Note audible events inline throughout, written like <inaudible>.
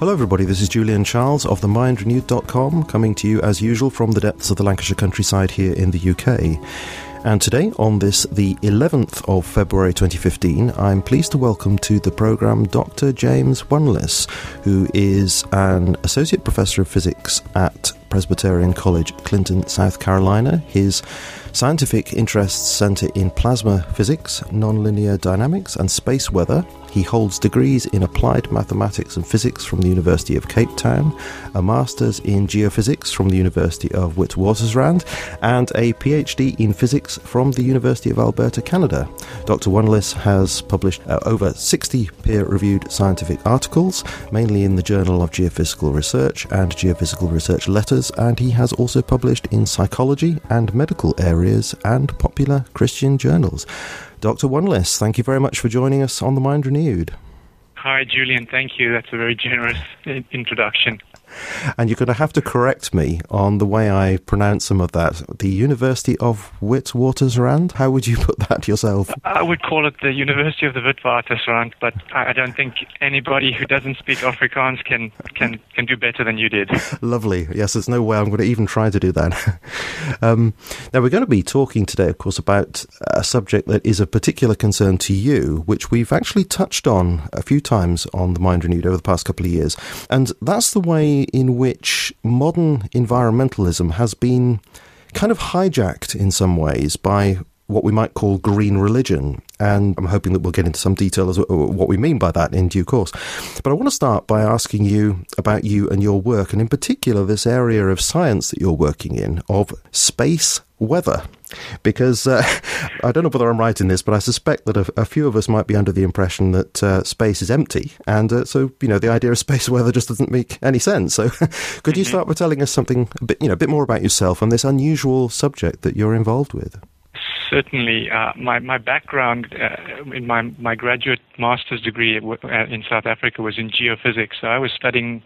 Hello, everybody. This is Julian Charles of themindrenewed.com, coming to you as usual from the depths of the Lancashire countryside here in the UK. And today, on this, the 11th of February 2015, I'm pleased to welcome to the programme Dr. James Wanliss, who is an Associate Professor of Physics at Presbyterian College, Clinton, South Carolina. His scientific interests centre in plasma physics, nonlinear dynamics, and space weather. He holds degrees in applied mathematics and physics from the University of Cape Town, a master's in geophysics from the University of Witwatersrand, and a PhD in physics from the University of Alberta, Canada. Dr. Wanliss has published uh, over 60 peer reviewed scientific articles, mainly in the Journal of Geophysical Research and Geophysical Research Letters, and he has also published in psychology and medical areas and popular Christian journals. Dr. Wanliss, thank you very much for joining us on The Mind Renewed. Hi, Julian. Thank you. That's a very generous uh, introduction. And you're going to have to correct me on the way I pronounce some of that. The University of Witwatersrand? How would you <laughs> put that yourself? I would call it the University of the Witwatersrand, but I don't think anybody who doesn't speak Afrikaans can, can, can do better than you did. Lovely. Yes, there's no way I'm going to even try to do that. <laughs> um, now, we're going to be talking today, of course, about a subject that is of particular concern to you, which we've actually touched on a few times on The Mind Renewed over the past couple of years. And that's the way in which modern environmentalism has been kind of hijacked in some ways by what we might call green religion. And I'm hoping that we'll get into some detail as what we mean by that in due course. But I want to start by asking you about you and your work, and in particular, this area of science that you're working in of space weather. Because uh, <laughs> I don't know whether I'm right in this, but I suspect that a, a few of us might be under the impression that uh, space is empty, and uh, so you know the idea of <laughs> space weather just doesn't make any sense. So, <laughs> could mm-hmm. you start by telling us something a bit, you know, a bit more about yourself and this unusual subject that you're involved with? Certainly. Uh, my my background uh, in my my graduate master's degree uh, in South Africa was in geophysics. So I was studying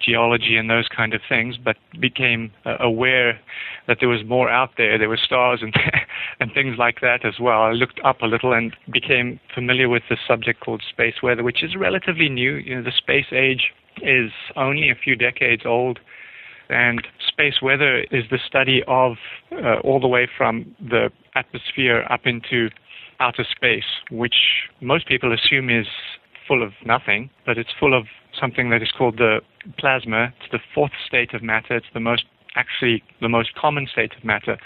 geology and those kind of things, but became uh, aware that there was more out there. There were stars and <laughs> and things like that as well. I looked up a little and became familiar with the subject called space weather, which is relatively new. You know, the space age is only a few decades old. And space weather is the study of uh, all the way from the atmosphere up into outer space, which most people assume is full of nothing, but it's full of something that is called the plasma. It's the fourth state of matter. It's the most, actually, the most common state of matter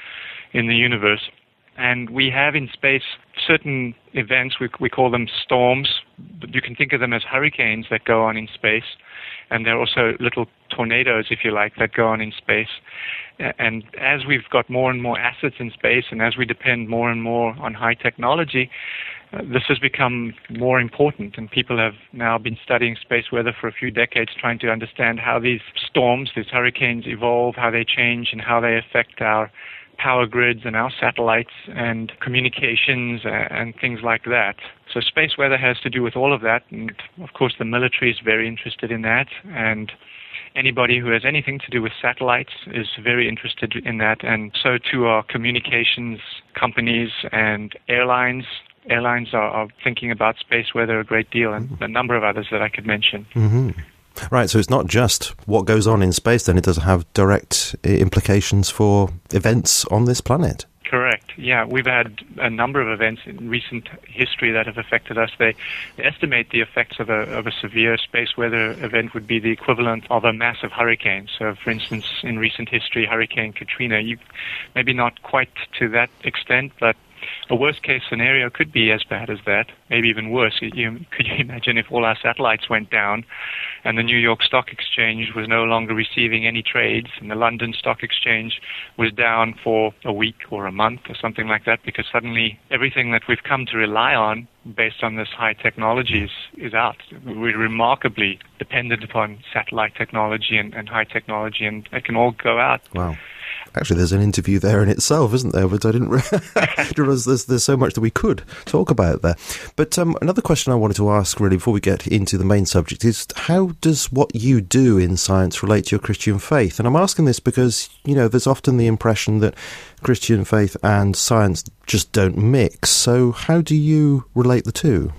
in the universe. And we have in space certain events, we, we call them storms, you can think of them as hurricanes that go on in space. And there are also little tornadoes, if you like, that go on in space. And as we've got more and more assets in space, and as we depend more and more on high technology, uh, this has become more important, and people have now been studying space weather for a few decades, trying to understand how these storms, these hurricanes evolve, how they change, and how they affect our power grids and our satellites and communications and things like that. So space weather has to do with all of that, and of course the military is very interested in that, and anybody who has anything to do with satellites is very interested in that, and so too are communications companies and airlines. Airlines are, are thinking about space weather a great deal, and mm-hmm. a number of others that I could mention. Mm-hmm. Right, so it's not just what goes on in space, then it does have direct uh, implications for events on this planet. Correct. Yeah, we've had a number of events in recent history that have affected us. They, they estimate the effects of a, of a severe space weather event would be the equivalent of a massive hurricane. So, for instance, in recent history, Hurricane Katrina, you maybe not quite to that extent, but a worst case scenario could be as bad as that, maybe even worse. You, could you <laughs> imagine if all our satellites went down and the New York Stock Exchange was no longer receiving any trades and the London Stock Exchange was down for a week or a month or something like that because suddenly everything that we've come to rely on based on this high technology is, is out. We're remarkably dependent upon satellite technology and, and high technology and it can all go out. Wow. Actually, there's an interview there in itself, isn't there? But I didn't realize <laughs> there's, there's so much that we could talk about there. But um, another question I wanted to ask, really, before we get into the main subject, is how does what you do in science relate to your Christian faith? And I'm asking this because, you know, there's often the impression that Christian faith and science just don't mix. So, how do you relate the two?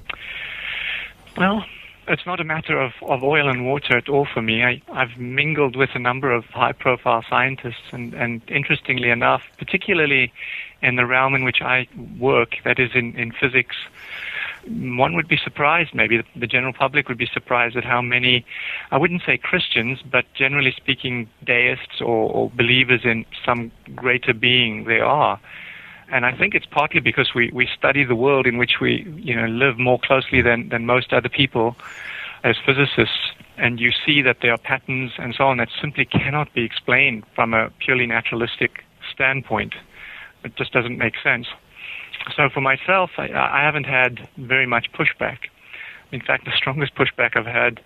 Well, it's not a matter of, of oil and water at all for me. I, I've mingled with a number of high profile scientists, and, and interestingly enough, particularly in the realm in which I work, that is in, in physics, one would be surprised, maybe the general public would be surprised at how many, I wouldn't say Christians, but generally speaking, deists or, or believers in some greater being there are. And I think it's partly because we, we study the world in which we you know live more closely than, than most other people as physicists, and you see that there are patterns and so on that simply cannot be explained from a purely naturalistic standpoint. It just doesn't make sense. So for myself, I, I haven't had very much pushback. In fact, the strongest pushback I've had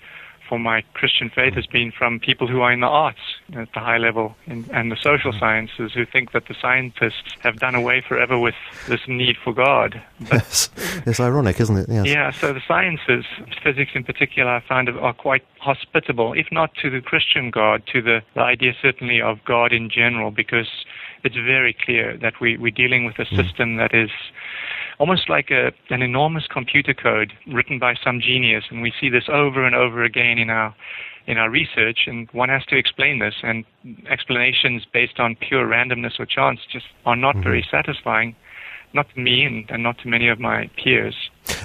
for my Christian faith has been from people who are in the arts at the high level in, and the social sciences who think that the scientists have done away forever with this need for God. <laughs> Yes, it's ironic, isn't it? Yes. Yeah, so the sciences, physics in particular, I find are quite hospitable, if not to the Christian God, to the, the idea certainly of God in general, because it's very clear that we, we're dealing with a hmm. system that is almost like a, an enormous computer code written by some genius, and we see this over and over again in our in our research, and one has to explain this, and explanations based on pure randomness or chance just are not mm-hmm. very satisfying not to me and, and not to many of my peers.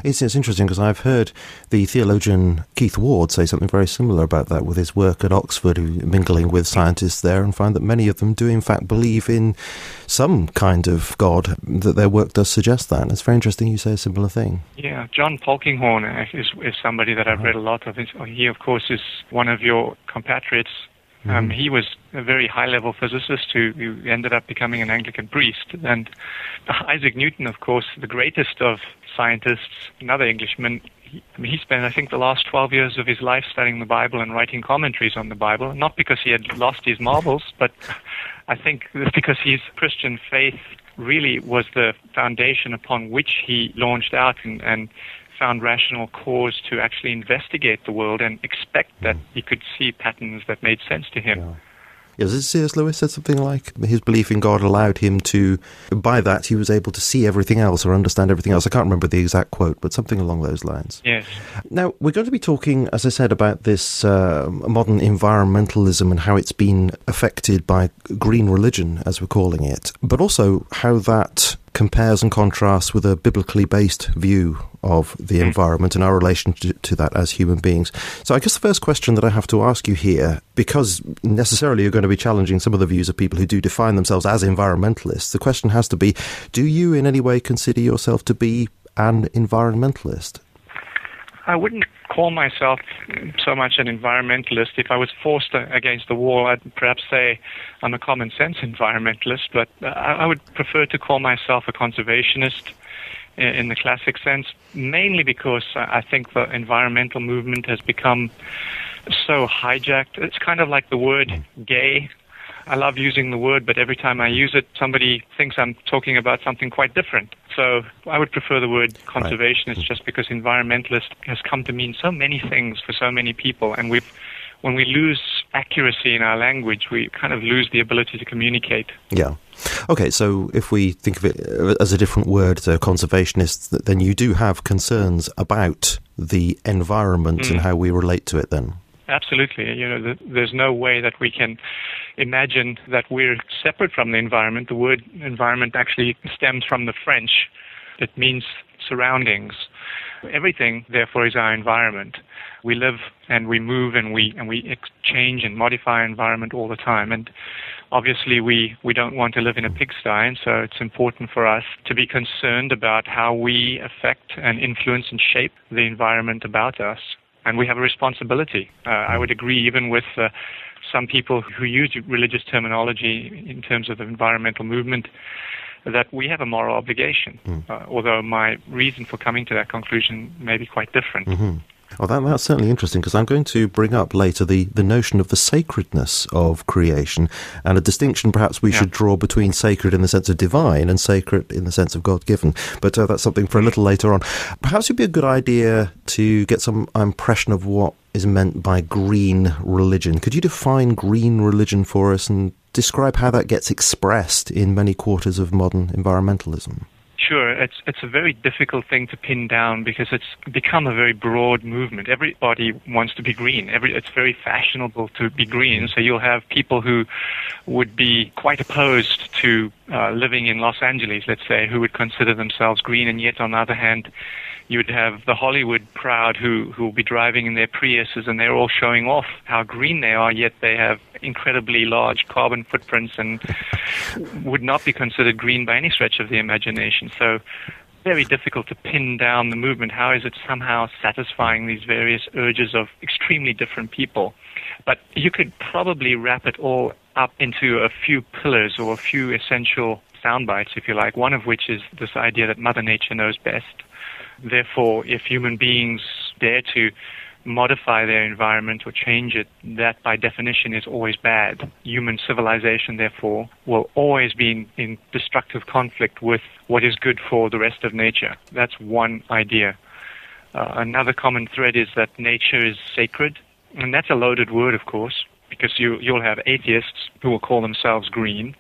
It's, it's interesting because I've heard the theologian Keith Ward say something very similar about that with his work at Oxford, mingling with scientists there, and find that many of them do, in fact, believe in some kind of God, that their work does suggest that. And it's very interesting you say a similar thing. Yeah, John Polkinghorne is, is somebody that I've uh-huh. read a lot of. He, of course, is one of your compatriots um, mm-hmm. he was a very high level physicist who, who, ended up becoming an Anglican priest. And Isaac Newton, of course, the greatest of scientists, another Englishman, he, I mean, he spent, I think, the last 12 years of his life studying the Bible and writing commentaries on the Bible, not because he had lost his marbles, but I think <laughs> because his Christian faith really was the foundation upon which he launched out and, and found rational cause to actually investigate the world and expect that mm. he could see patterns that made sense to him. Yeah. Yes, C.S. Lewis said something like his belief in God allowed him to, by that, he was able to see everything else or understand everything else. I can't remember the exact quote, but something along those lines. Yes. Now, we're going to be talking, as I said, about this uh, modern environmentalism and how it's been affected by green religion, as we're calling it, but also how that compares and contrasts with a biblically based view of the hmm. environment and our relation to, to, that as human beings. So, I guess the first question that I have to ask you here, because necessarily you're going to be challenging some of the views of people who do define themselves as environmentalists, the question has to be do you in any way consider yourself to be an environmentalist? I wouldn't call myself so much an environmentalist. If I was forced against the wall, I'd perhaps say I'm a common sense environmentalist, but uh, I would prefer to call myself a conservationist in the classic sense, mainly because I think the environmental movement has become so hijacked. It's kind of like the word gay I love using the word, but every time I use it, somebody thinks I'm talking about something quite different. So I would prefer the word conservationist right. just because environmentalist has come to mean so many things for so many people, and we've when we lose accuracy in our language, we kind of lose the ability to communicate. Yeah. Okay, so if we think of it as a different word, so conservationist, then you do have concerns about the environment mm. and how we relate to it then? Absolutely. You know, the, there's no way that we can imagine that we're separate from the environment. The word environment actually stems from the French. It means surroundings. Everything, therefore, is our environment. We live and we move and we and we exchange and modify our environment all the time. And obviously, we we don't want to live in a pigsty, and so it's important for us to be concerned about how we affect and influence and shape the environment about us and we have a responsibility. Uh, I would agree even with uh, some people who use religious terminology in terms of the environmental movement that we have a moral obligation, mm. uh, although my reason for coming to that conclusion may be quite different. Mm-hmm. Well, that, that's certainly interesting because I'm going to bring up later the, the notion of the sacredness of creation and a distinction perhaps we yeah. should draw between sacred in the sense of divine and sacred in the sense of God given. But uh, that's something for a little later on. Perhaps it'd be a good idea to get some impression of what is meant by green religion. Could you define green religion for us and describe how that gets expressed in many quarters of modern environmentalism? Sure, it's it's a very difficult thing to pin down because it's become a very broad movement. Everybody wants to be green. Every it's very fashionable to be green. So you'll have people who would be quite opposed to uh, living in Los Angeles, let's say, who would consider themselves green, and yet on the other hand, you would have the Hollywood crowd who who will be driving in their Priuses and they're all showing off how green they are, yet they have incredibly large carbon footprints and would not be considered green by any stretch of the imagination. So very difficult to pin down the movement. How is it somehow satisfying these various urges of extremely different people? But you could probably wrap it all up into a few pillars or a few essential sound bites, if you like, one of which is this idea that Mother Nature knows best. Therefore, if human beings dare to modify their environment or change it, that by definition is always bad. Human civilization, therefore, will always be in, in, destructive conflict with what is good for the rest of nature. That's one idea. Uh, another common thread is that nature is sacred, and that's a loaded word, of course, because you, you'll have atheists who will call themselves green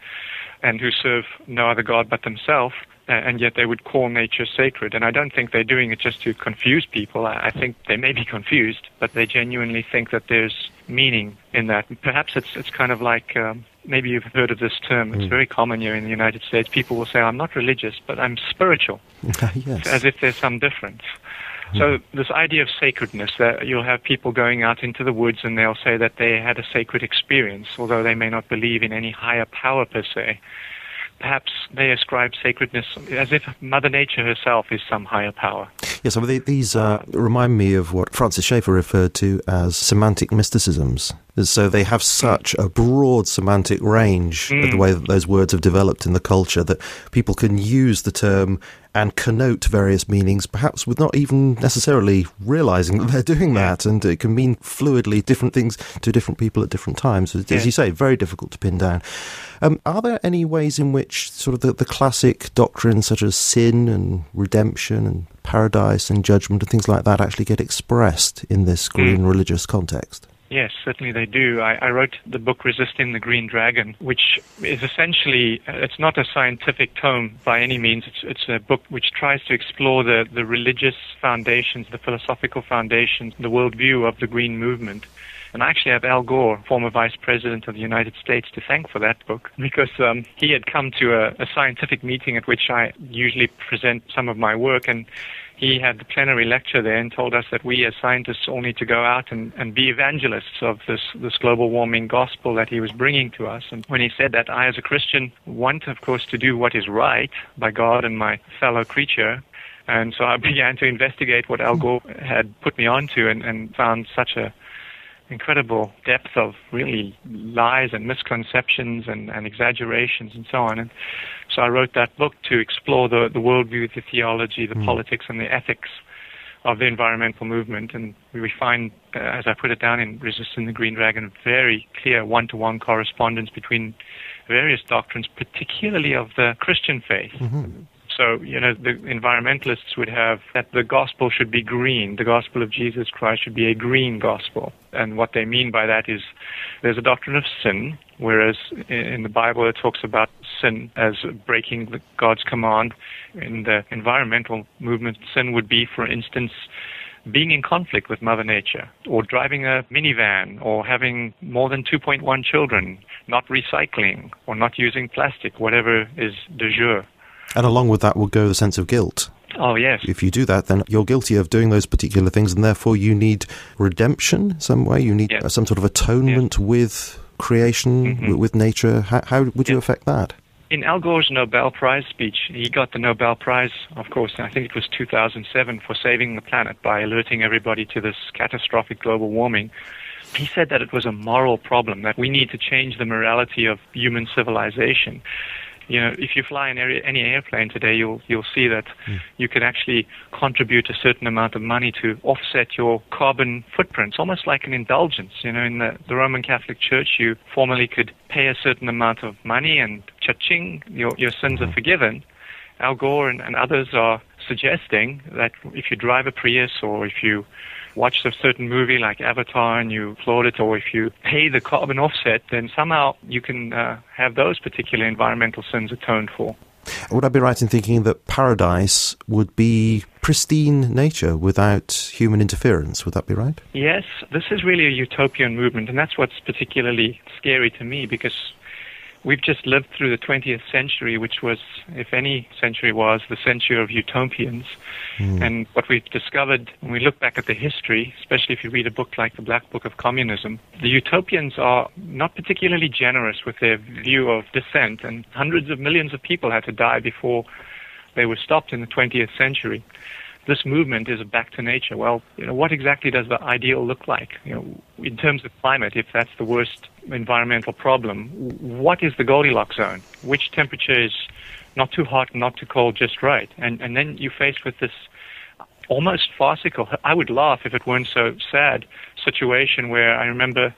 and who serve no other God but themselves and yet they would call nature sacred. And I don't think they're doing it just to confuse people. I think they may be confused, but they genuinely think that there's meaning in that. Perhaps it's it's kind of like um, maybe you've heard of this term. It's mm. very common here in the United States. People will say, "I'm not religious, but I'm spiritual," <laughs> yes. as if there's some difference. So hmm. this idea of sacredness, that you'll have people going out into the woods and they'll say that they had a sacred experience, although they may not believe in any higher power per se perhaps they ascribe sacredness as if Mother Nature herself is some higher power. Yes, I these uh, remind me of what Francis Schaeffer referred to as semantic mysticisms. So they have such a broad semantic range, mm. the way that those words have developed in the culture, that people can use the term and connote various meanings, perhaps with not even necessarily realizing that they're doing that. And it can mean fluidly different things to different people at different times. As, yeah. you say, very difficult to pin down. Um, are there any ways in which sort of the, the classic doctrines such as sin and redemption and paradise and judgment and things like that actually get expressed in this green mm. religious context? Yes, certainly they do. I, I, wrote the book Resisting the Green Dragon, which is essentially, it's not a scientific tome by any means. It's, it's a book which tries to explore the, the religious foundations, the philosophical foundations, the worldview of the green movement. And I actually have Al Gore, former Vice President of the United States, to thank for that book <laughs> because um, he had come to a, a scientific meeting at which I usually present some of my work, and he had the plenary lecture there and told us that we as scientists all need to go out and, and be evangelists of this, this global warming gospel that he was bringing to us. And when he said that, I, as a Christian, want, of course, to do what is right by God and my fellow creature. And so I <laughs> began to investigate what Al Gore had put me onto and, and found such a incredible depth of really lies and misconceptions and, and exaggerations and so on. And I wrote that book to explore the, the worldview, the theology, the mm. politics, and the ethics of the environmental movement. And we find, uh, as I put it down in Resisting the Green Dragon, very clear one-to-one correspondence between various doctrines, particularly of the Christian faith. Mm-hmm. So, you know, the environmentalists would have that the gospel should be green. The gospel of Jesus Christ should be a green gospel. And what they mean by that is there's a doctrine of sin, whereas in the Bible it talks about sin as breaking God's command. In the environmental movement, sin would be, for instance, being in conflict with Mother Nature, or driving a minivan, or having more than 2.1 children, not recycling, or not using plastic, whatever is de jour. And along with that will go the sense of guilt. Oh, yes. If you do that, then you're guilty of doing those particular things, and therefore you need redemption some way. You need some sort of atonement with creation, mm-hmm. with, with, nature. How, how would you affect that? In Al Gore's Nobel Prize speech, he got the Nobel Prize, of course, I think it was 2007, for saving the planet by alerting everybody to this catastrophic global warming. He said that it was a moral problem, that we need to change the morality of human civilization you know, if you fly in any airplane today, you'll you'll see that mm. you can actually contribute a certain amount of money to offset your carbon footprints, almost like an indulgence. You know, in the, the Roman Catholic Church, you formally could pay a certain amount of money, and cha-ching, your your sins are hmm. forgiven. Al Gore and, and others are suggesting that if you drive a Prius or if you watched a certain movie like Avatar and you applaud it, or if you pay the carbon offset, then somehow you can uh, have those particular environmental sins atoned for. Would I be right in thinking that paradise would be pristine nature without human interference? Would that be right? Yes, this is really a utopian movement, and that's what's particularly scary to me because we've just lived through the 20th century, which was, if any century was, the century of utopians. Mm. And what we've discovered when we look back at the history, especially if you read a book like The Black Book of Communism, the utopians are not particularly generous with their view of dissent, and hundreds of millions of people had to die before they were stopped in the 20th century this movement is a back to nature. Well, you know, what exactly does the ideal look like? You know, in terms of climate, if that's the worst environmental problem, what is the Goldilocks zone? Which temperature is not too hot, not too cold, just right? And and then you're faced with this almost farcical. I would laugh if it weren't so sad situation where I remember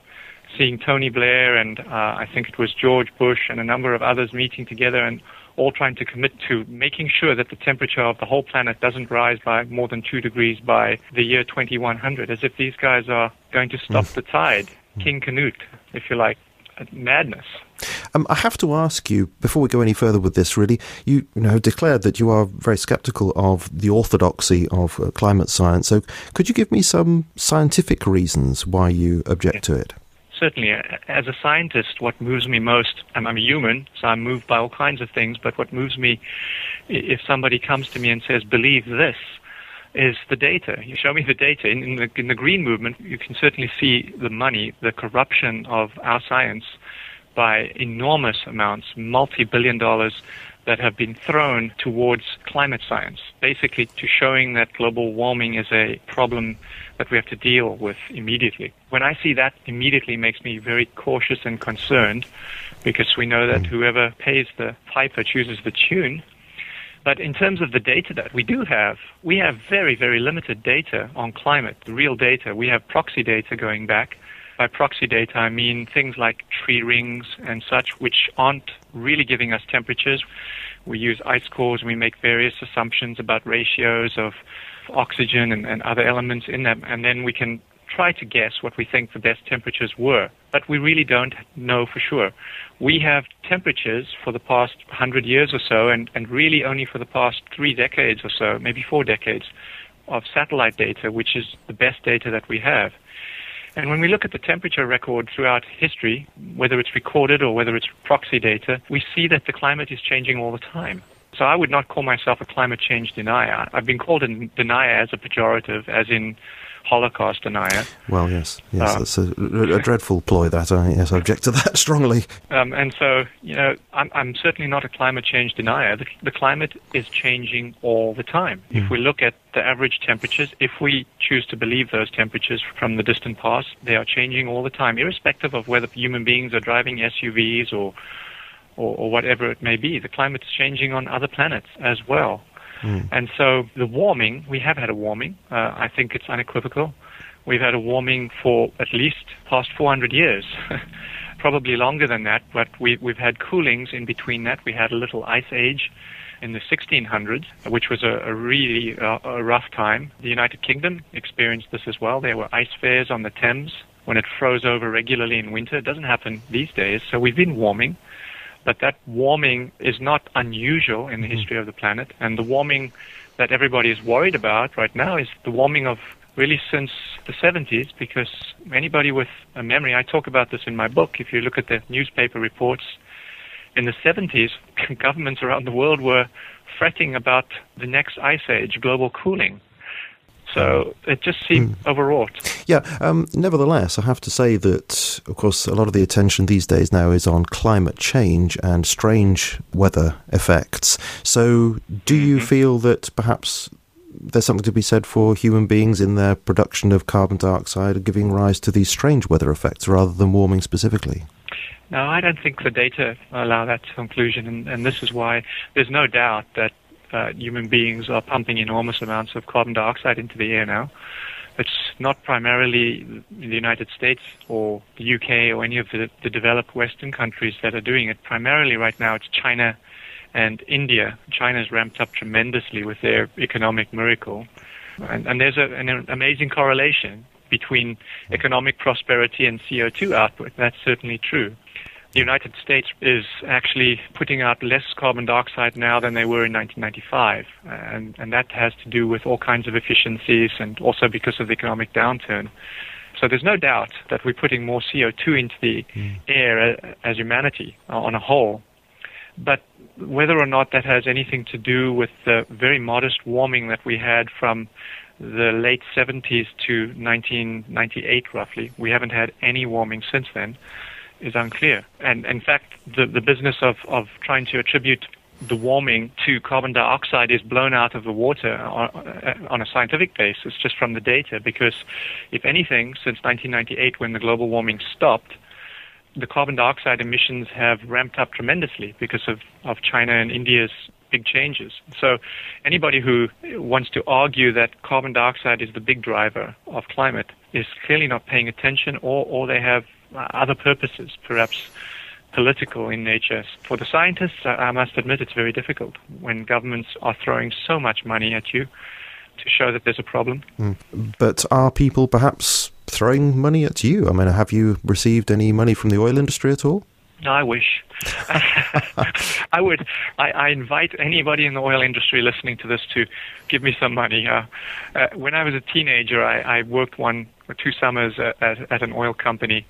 seeing Tony Blair and uh, I think it was George Bush and a number of others meeting together and all trying to commit to making sure that the temperature of the whole planet doesn't rise by more than two degrees by the year 2100, as if these guys are going to stop mm. the tide. Mm. King Canute, if you like. Madness. Um, I have to ask you before we go any further with this. Really, you, you know declared that you are very sceptical of the orthodoxy of uh, climate science. So, could you give me some scientific reasons why you object to it? Certainly, uh, as a scientist, what moves me most, I'm, I'm, a human, so I'm moved by all kinds of things, but what moves me, if somebody comes to me and says, believe this, is the data. You show me the data. In, in, the, in the green movement, you can certainly see the money, the corruption of our science by enormous amounts, multi billion dollars that have been thrown towards climate science, basically to showing that global warming is a problem that we have to deal with immediately. When I see that, immediately makes me very cautious and concerned because we know that hmm. whoever pays the piper chooses the tune. But in terms of the data that we do have, we have very, very limited data on climate, the real data. We have proxy data going back. By proxy data, I mean things like tree rings and such, which aren't really giving us temperatures. We use ice cores, we make various assumptions about ratios of oxygen and, and other elements in them, and then we can try to guess what we think the best temperatures were, but we really don't know for sure. We have temperatures for the past 100 years or so, and, and really only for the past three decades or so, maybe four decades, of satellite data, which is the best data that we have. And when we look at the temperature record throughout history, whether it's recorded or whether it's proxy data, we see that the climate is changing all the time. So I would not call myself a climate change denier. I've been called a denier as a pejorative, as in Holocaust denier. Well, yes, yes, uh, that's a, a, dreadful ploy. That I yes, I object to that <laughs> strongly. Um, and so, you know, I'm, I'm certainly not a climate change denier. The, the climate is changing all the time. Mm. If hmm. we look at the average temperatures, if we choose to believe those temperatures from the distant past, they are changing all the time, irrespective of whether human beings are driving SUVs or or, or whatever it may be. The climate's changing on other planets as well. Mm. And so the warming, we have had a warming. Uh, I think it's unequivocal. We've had a warming for at least past 400 years. <laughs> Probably longer than that, but we, we've had coolings in between that. We had a little ice age in the 1600s, which was a, a really uh, a rough time. The United Kingdom experienced this as well. There were ice fairs on the Thames when it froze over regularly in winter. It doesn't happen these days. So we've been warming. But that warming is not unusual in the mm-hmm. history of the planet. And the warming that everybody is worried about right now is the warming of really since the 70s because anybody with a memory, I talk about this in my book, if you look at the newspaper reports, in the 70s, <laughs> governments around the world were fretting about the next ice age, global cooling. So it just seemed mm. overwrought. Yeah, um, nevertheless, I have to say that, of course, a lot of the attention these days now is on climate change and strange weather effects. So, do you mm-hmm. feel that perhaps there's something to be said for human beings in their production of carbon dioxide giving rise to these strange weather effects rather than warming specifically? No, I don't think the data allow that conclusion, and, and this is why there's no doubt that uh, human beings are pumping enormous amounts of carbon dioxide into the air now. It's not primarily the United States or the UK or any of the, the developed Western countries that are doing it. Primarily right now it's China and India. China's ramped up tremendously with their economic miracle. And, and there's a, an amazing correlation between economic prosperity and CO2 output. That's certainly true. The United States is actually putting out less carbon dioxide now than they were in 1995, and, and that has to do with all kinds of efficiencies and also because of the economic downturn. So there's no doubt that we're putting more CO2 into the mm. air uh, as humanity uh, on a whole. But whether or not that has anything to do with the very modest warming that we had from the late 70s to 1998, roughly, we haven't had any warming since then, is unclear. And in fact, the, the business of, of trying to attribute the warming to carbon dioxide is blown out of the water on, uh, on, a scientific basis just from the data because if anything since 1998 when the global warming stopped the carbon dioxide emissions have ramped up tremendously because of, of China and India's big changes. So anybody who wants to argue that carbon dioxide is the big driver of climate is clearly not paying attention or, or they have other purposes, perhaps political in nature. For the scientists, I must admit it's very difficult when governments are throwing so much money at you to show that there's a problem. Mm. But are people perhaps throwing money at you? I mean, have you received any money from the oil industry at all? No, I wish. <laughs> I would. I, I, invite anybody in the oil industry listening to this to give me some money. Uh, uh, when I was a teenager, I, I worked one or two summers at, at, at an oil company,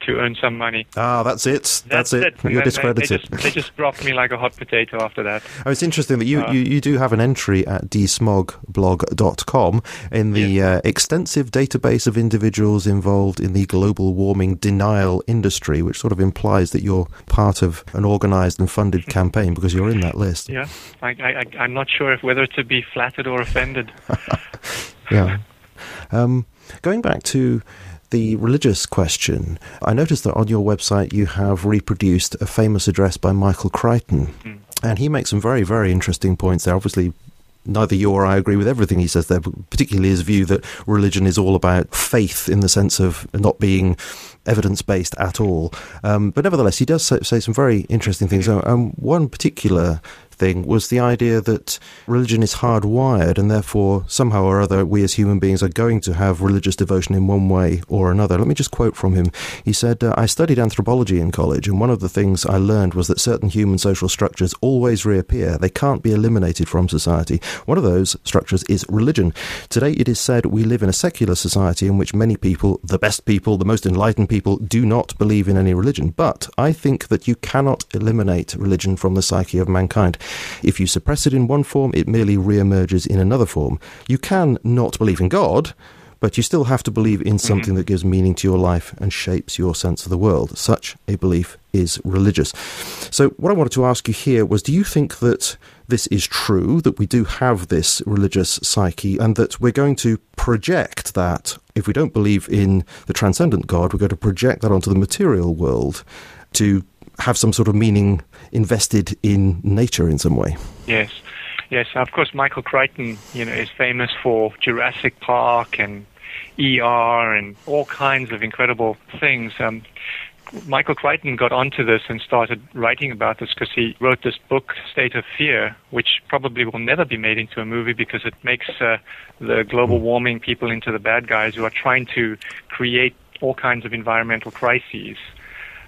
to earn some money. Ah, that's it. That's, that's it. it. You're discredited. They, just, they, just, dropped me like a hot potato after that. Oh, it's interesting that you, uh, you, you, do have an entry at desmogblog.com in the yes. uh, extensive database of individuals involved in the global warming denial industry, which sort of implies that you're part of an organized and funded campaign because you're in that list. Yeah, I, I, I'm not sure if whether to be flattered or offended. <laughs> yeah. Um, going back to the religious question, I noticed that on your website you have reproduced a famous address by Michael Crichton. Mm. And he makes some very, very interesting points there. Obviously, neither you or I agree with everything he says there, particularly his view that religion is all about faith in the sense of not being evidence based at all. Um, but nevertheless, he does say, some very interesting things. Um, one particular thing was the idea that religion is hardwired and therefore somehow or other we as human beings are going to have religious devotion in one way or another. Let me just quote from him. He said, uh, I studied anthropology in college and one of the things I learned was that certain human social structures always reappear. They can't be eliminated from society. One of those structures is religion. Today it is said we live in a secular society in which many people, the best people, the most enlightened people, do not believe in any religion. But I think that you cannot eliminate religion from the psyche of mankind. If you suppress it in one form, it merely re-emerges in another form. You can not believe in God, but you still have to believe in something mm-hmm. that gives meaning to your life and shapes your sense of the world. Such a belief is religious. So, what I wanted to ask you here was do you think that this is true, that we do have this religious psyche, and that we're going to project that? If we don't believe in the transcendent God, we're going to project that onto the material world to have some sort of meaning invested in nature in some way. Yes. Yes, of course, Michael Crichton, you know, is famous for Jurassic Park and ER and all kinds of incredible things. Um, Michael Crichton got onto this and started writing about this because he wrote this book, State of Fear, which probably will never be made into a movie because it makes uh, the global warming people into the bad guys who are trying to create all kinds of environmental crises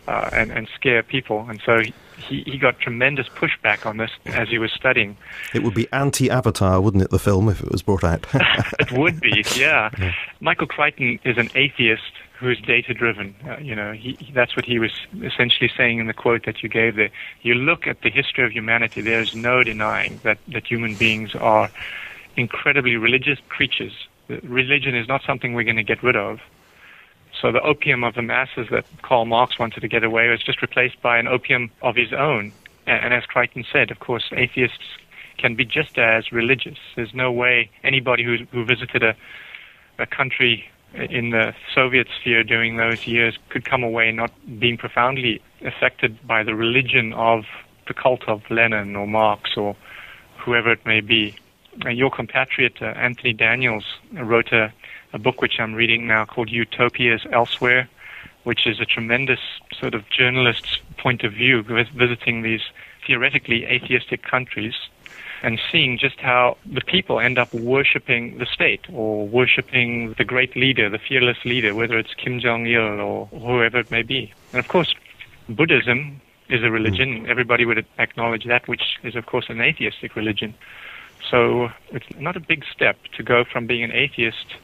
uh, and, and scare people. And so he, he got tremendous pushback on this as he was studying. It would be anti-Avatar, wouldn't it, the film, if it was brought out? <laughs> it would be, yeah. <laughs> yeah. Michael Crichton is an atheist who is data-driven. Uh, you know, he, that's what he was essentially saying in the quote that you gave there. You look at the history of humanity, there's no denying that, that human beings are incredibly religious creatures. Religion is not something we're going to get rid of. So the opium of the masses that Karl Marx wanted to get away was just replaced by an opium of his own. And, as Crichton said, of course, atheists can be just as religious. There's no way anybody who, who visited a, a country in the Soviet sphere during those years could come away not being profoundly affected by the religion of the cult of Lenin or Marx or whoever it may be. Your compatriot uh, Anthony Daniels wrote a a book which I'm reading now called Utopias Elsewhere, which is a tremendous sort of journalist's point of view, visiting these theoretically atheistic countries and seeing just how the people end up worshipping the state or worshipping the great leader, the fearless leader, whether it's Kim Jong il or whoever it may be. And of course, Buddhism is a religion. Mm. Everybody would acknowledge that, which is, of course, an atheistic religion. So it's not a big step to go from being an atheist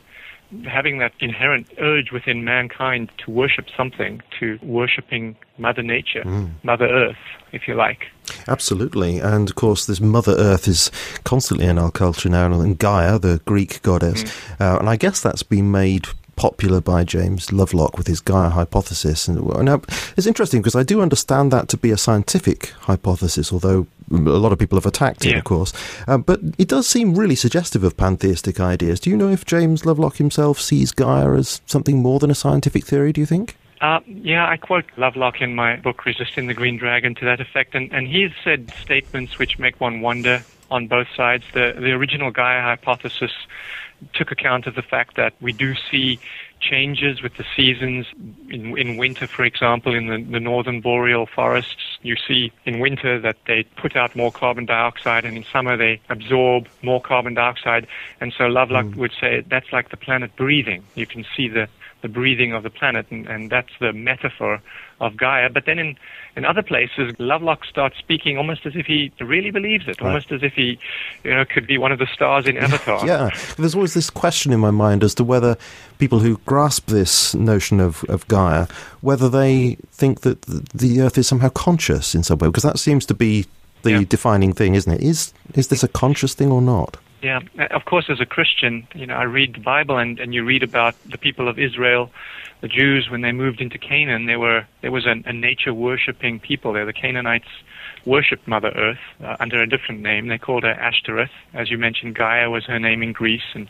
having that inherent urge within mankind to worship something, to worshipping Mother Nature, mm. Mother Earth, if you like. Absolutely. And of course, this Mother Earth is constantly in our culture now, and Gaia, the Greek goddess. Mm. Uh, and I guess that's been made popular by James Lovelock with his Gaia hypothesis. And now it's interesting because I do understand that to be a scientific hypothesis, although a lot of people have attacked it, yeah. of course. Uh, but it does seem really suggestive of pantheistic ideas. Do you know if James Lovelock himself sees Gaia as something more than a scientific theory, do you think? Uh, yeah, I quote Lovelock in my book Resisting the Green Dragon to that effect, and, and he's said statements which make one wonder on both sides. The, the original Gaia hypothesis took account of the fact that we do see changes with the seasons. In, in winter, for example, in the, the northern boreal forests, you see in winter that they put out more carbon dioxide, and in summer they absorb more carbon dioxide. And so Lovelock mm. would say that's like the planet breathing. You can see the, the breathing of the planet, and, and that's the metaphor of Gaia. But then in, in other places, Lovelock starts speaking almost as if he really believes it, right. almost as if he, you know, could be one of the stars in <laughs> Avatar. yeah, there's always this question in my mind as to whether people who grasp this notion of, of Gaia, whether they think that the Earth is somehow conscious in some way, because that seems to be the yeah. defining thing, isn't it? Is is this a conscious thing or not? Yeah, uh, of course, as a Christian, you know, I read the Bible and, and you read about the people of Israel the Jews, when they moved into Canaan, they were there was a, a nature worshipping people there. The Canaanites worshipped Mother Earth uh, under a different name. They called her Ashtoreth, as you mentioned. Gaia was her name in Greece, and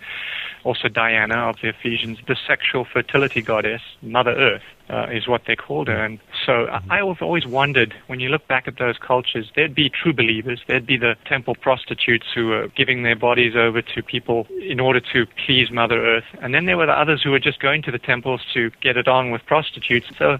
also Diana of the Ephesians, the sexual fertility goddess, Mother Earth, uh, is what they called her. And so I, I've always wondered, when you look back at those cultures, there'd be true believers. There'd be the temple prostitutes who were giving their bodies over to people in order to please Mother Earth. And then there were the others who were just going to the temples to get it on with prostitutes. So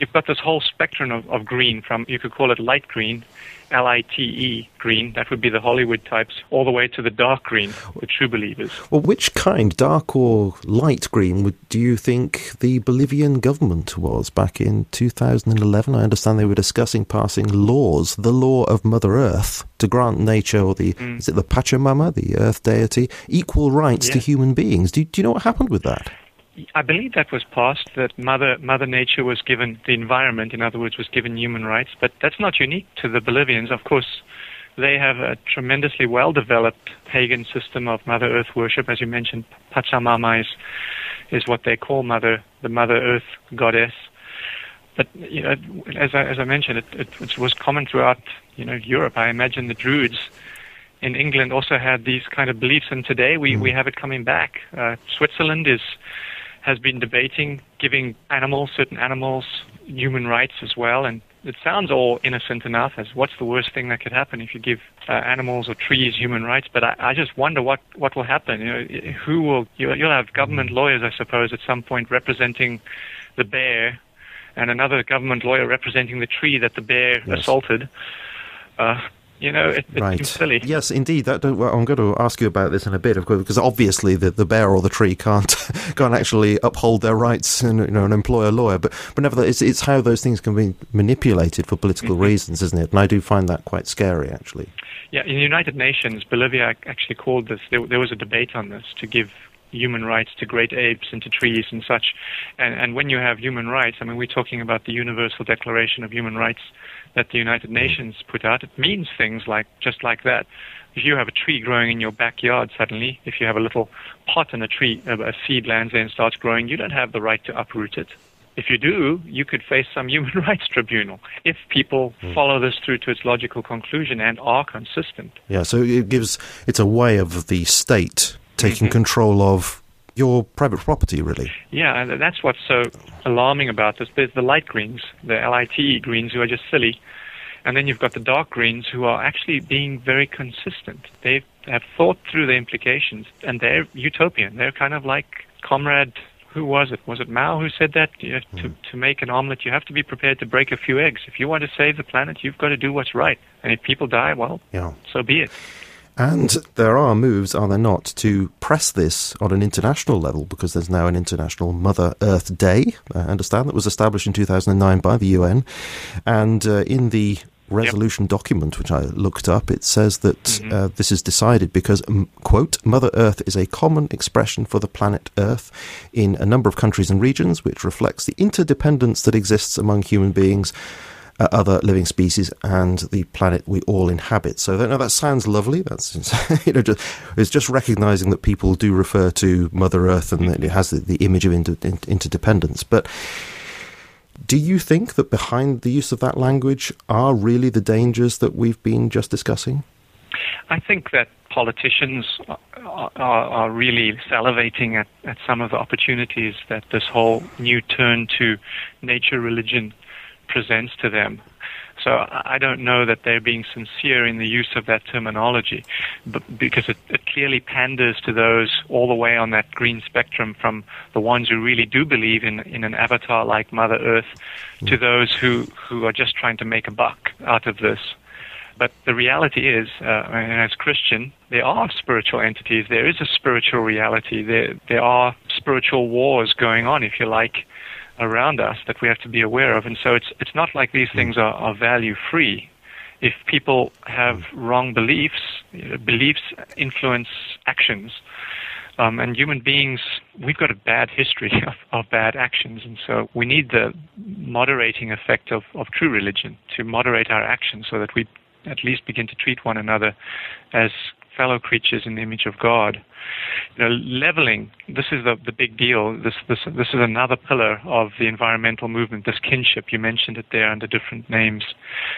you've got this whole spectrum of, of green from, you could call it light green, L-I-T-E green, that would be the Hollywood types, all the way to the dark green, the true believers. Well, which kind, dark or light green, would, do you think the Bolivian government was back in 2011? I understand they were discussing passing laws, the law of Mother Earth, to grant nature, or the, mm. is it the Pachamama, the earth deity, equal rights to human beings. Do, do you know what happened with that? I believe that was passed, that Mother, Mother Nature was given, the environment, in other words, was given human rights, but that's not unique to the Bolivians. Of course, they have a tremendously well developed pagan system of Mother Earth worship. As you mentioned, Pachamama is, is what they call Mother, the Mother Earth goddess. But you know, as I, as I mentioned, it, it, it was common throughout you know Europe. I imagine the Druids in England also had these kind of beliefs, and today we, mm. we have it coming back. Uh, Switzerland is has been debating giving animals, certain animals, human rights as well. And it sounds all innocent enough as what's the worst thing that could happen if you give uh, animals or trees human rights. But I, I just wonder what, what will happen. You know, who will, you'll, you'll have government lawyers, I suppose, at some point representing the bear and another government lawyer representing the tree that the bear yes. assaulted. Uh, you know, it, it right. seems silly. Yes, indeed. That, well, I'm going to ask you about this in a bit, of course, because obviously the, the bear or the tree can't <laughs> can't actually uphold their rights and you know and employ a lawyer. But but nevertheless, it's, it's how those things can be manipulated for political mm-hmm. reasons, isn't it? And I do find that quite scary, actually. Yeah, in the United Nations, Bolivia actually called this. There, there was a debate on this to give human rights to great apes and to trees and such. And, and when you have human rights, I mean, we're talking about the Universal Declaration of Human Rights that the United Nations put out. It means things like just like that. If you have a tree growing in your backyard suddenly, if you have a little pot in a tree, a seed lands there and starts growing, you don't have the right to uproot it. If you do, you could face some <laughs> human rights tribunal if people mm. follow this through to its logical conclusion and are consistent. Yeah, so it gives it's a way of the state taking mm-hmm. control of your private property, really. Yeah, and that's what's so alarming about this. There's the light greens, the LITE greens, who are just silly. And then you've got the dark greens who are actually being very consistent. They have thought through the implications, and they're utopian. They're kind of like Comrade, who was it? Was it Mao who said that? You have to, mm. to make an omelet, you have to be prepared to break a few eggs. If you want to save the planet, you've got to do what's right. And if people die, well, yeah. so be it. And there are moves, are there not, to press this on an international level because there's now an International Mother Earth Day, I understand, that was established in 2009 by the UN. And uh, in the resolution yep. document, which I looked up, it says that mm-hmm. uh, this is decided because, quote, Mother Earth is a common expression for the planet Earth in a number of countries and regions, which reflects the interdependence that exists among human beings uh, other living species and the planet we all inhabit. So that, that sounds lovely. That's <laughs> you know, just, it's just recognizing that people do refer to Mother Earth and that it has the, the image of inter, interdependence. But do you think that behind the use of that language are really the dangers that we've been just discussing? I think that politicians are, are, really salivating at, at some of the opportunities that this whole new turn to nature religion presents to them. So I don't know that they're being sincere in the use of that terminology, but because it, it, clearly panders to those all the way on that green spectrum, from the ones who really do believe in, in an avatar like Mother Earth, to those who, who are just trying to make a buck out of this. But the reality is, uh, and as Christian, there are spiritual entities. There is a spiritual reality. There, there are spiritual wars going on, if you like, around us that we have to be aware of. And so it's it's not like these things are, are value free. If people have wrong beliefs, beliefs influence actions. Um, and human beings, we've got a bad history <laughs> of, of bad actions, and so we need the moderating effect of, of true religion to moderate our actions so that we at least begin to treat one another as fellow creatures in the image of God. You know, leveling, this is the, the big deal. This, this, this is another pillar of the environmental movement, this kinship. You mentioned it there under different names.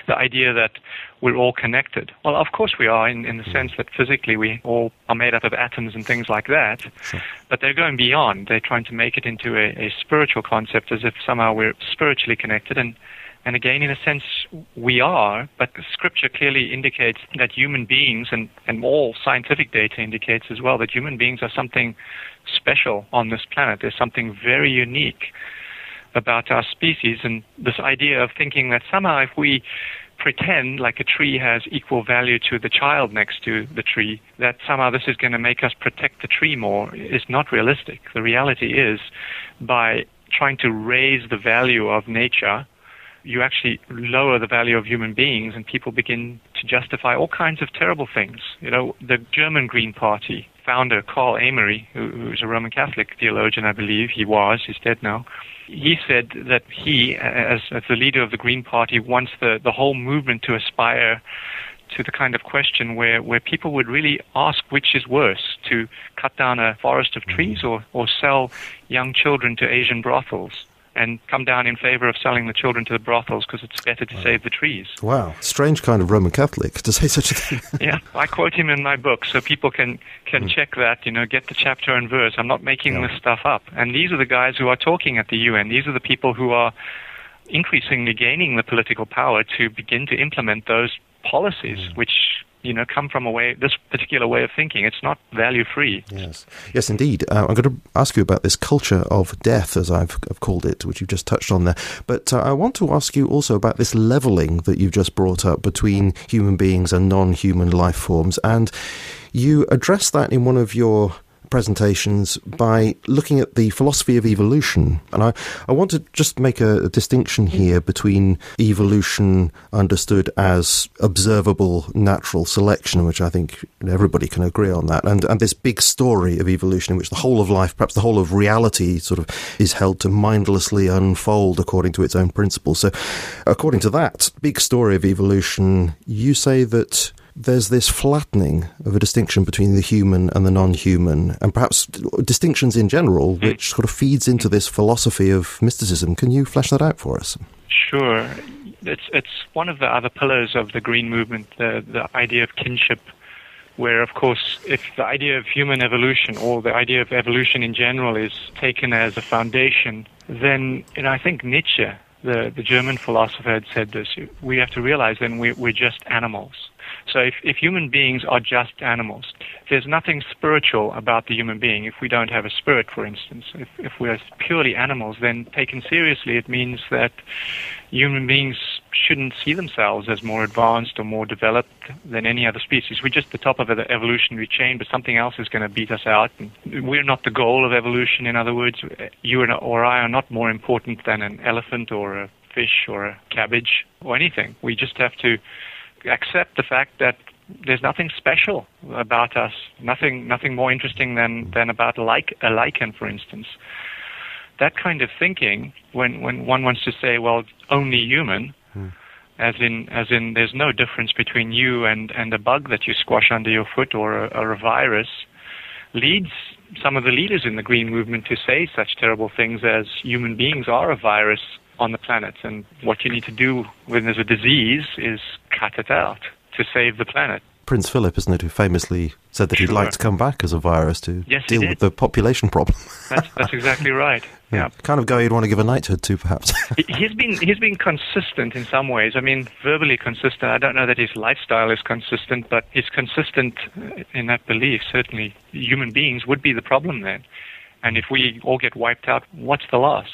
The idea that we're all connected. Well, of course we are in, in the sense that physically we all are made up of atoms and things like that. Sure. But they're going beyond. They're trying to make it into a, a spiritual concept as if somehow we're spiritually connected. And and again, in a sense, we are, but Scripture clearly indicates that human beings, and, and all scientific data indicates as well, that human beings are something special on this planet. There's something very unique about our species, and this idea of thinking that somehow if we pretend like a tree has equal value to the child next to the tree, that somehow this is going to make us protect the tree more is not realistic. The reality is by trying to raise the value of nature you actually lower the value of human beings and people begin to justify all kinds of terrible things. You know, the German Green Party founder, Carl Amery, who, who's a Roman Catholic theologian, I believe he was, he's dead now, he said that he, uh, as, as the leader of the Green Party, wants the, the whole movement to aspire to the kind of question where, where people would really ask which is worse, to cut down a forest of trees mm-hmm. or, or sell young children to Asian brothels and come down in favor of selling the children to the brothels because it's better to wow. save the trees. Wow, strange kind of Roman Catholic to say such a thing. <laughs> yeah, I quote him in my book so people can can mm. check that. You know, get the chapter and verse. I'm not making yeah. this stuff up. And these are the guys who are talking at the UN. These are the people who are increasingly gaining the political power to begin to implement those policies, mm. which you know, come from a way, this particular way of thinking. It's not value free. Yes, yes, indeed. Uh, I'm going to ask you about this culture of death, as I've, I've called it, which you've just touched on there. But uh, I want to ask you also about this leveling that you've just brought up between human beings and non-human life forms, and you address that in one of your presentations by looking at the philosophy of evolution. And I, I want to just make a, a, distinction here between evolution understood as observable natural selection, which I think everybody can agree on that, and, and this big story of evolution in which the whole of life, perhaps the whole of reality, sort of is held to mindlessly unfold according to its own principles. So, according to that big story of evolution, you say that there's this flattening of a distinction between the human and the non-human, and perhaps distinctions in general, hmm. which sort of feeds into this philosophy of mysticism. Can you flesh that out for us? Sure. It's it's one of the other pillars of the green movement, the the idea of kinship, where of course if the idea of human evolution or the idea of evolution in general is taken as a foundation, then you know I think Nietzsche, the the German philosopher, had said this. We have to realize then we, we're just animals so if, if human beings are just animals, there's nothing spiritual about the human being if we don't have a spirit, for instance. If, if we're purely animals, then taken seriously, it means that human beings shouldn't see themselves as more advanced or more developed than any other species. We're just the top of the evolutionary chain, but something else is going to beat us out. We're not the goal of evolution. In other words, you or I are not more important than an elephant or a fish or a cabbage or anything. We just have to accept the fact that there's nothing special about us, nothing nothing more interesting than, than about a, a lichen, for instance. That kind of thinking, when, when one wants to say, well, only human, hmm. as in as in there's no difference between you and, and a bug that you squash under your foot or a, or a virus, leads some of the leaders in the green movement to say such terrible things as human beings are a virus on the planet, and what you need to do when there's a disease is cut it out to save the planet. Prince Philip, isn't it, who famously said that sure. he'd like to come back as a virus to yes, deal with the population problem. <laughs> that's, that's exactly right. <laughs> Yeah. yeah. Kind of guy you'd want to give a knighthood to, perhaps. <laughs> he's been he's been consistent in some ways. I mean, verbally consistent. I don't know that his lifestyle is consistent, but he's consistent in that belief. Certainly, human beings would be the problem then. And if we all get wiped out, what's the loss?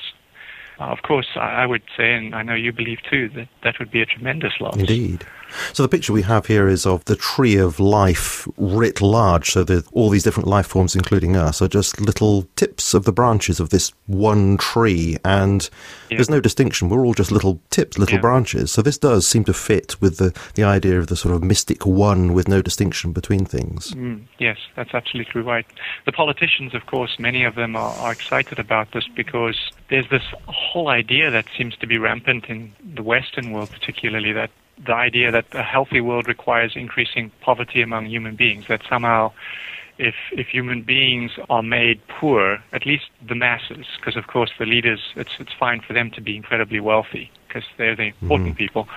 Of course, I would say, and I know you believe too, that that would be a tremendous loss. Indeed. So the picture we have here is of the tree of life writ large. So that all these different life forms, including us, are just little tips of the branches of this one tree, and yeah. there's no distinction. We're all just little tips, little yeah. branches. So this does seem to fit with the the idea of the sort of mystic one with no distinction between things. Mm, yes, that's absolutely right. The politicians, of course, many of them are, are excited about this because there's this whole idea that seems to be rampant in the Western world, particularly that the idea that a healthy world requires increasing poverty among human beings, that somehow if, if human beings are made poor, at least the masses, because of course the leaders, it's, it's fine for them to be incredibly wealthy because they're the important mm-hmm. people.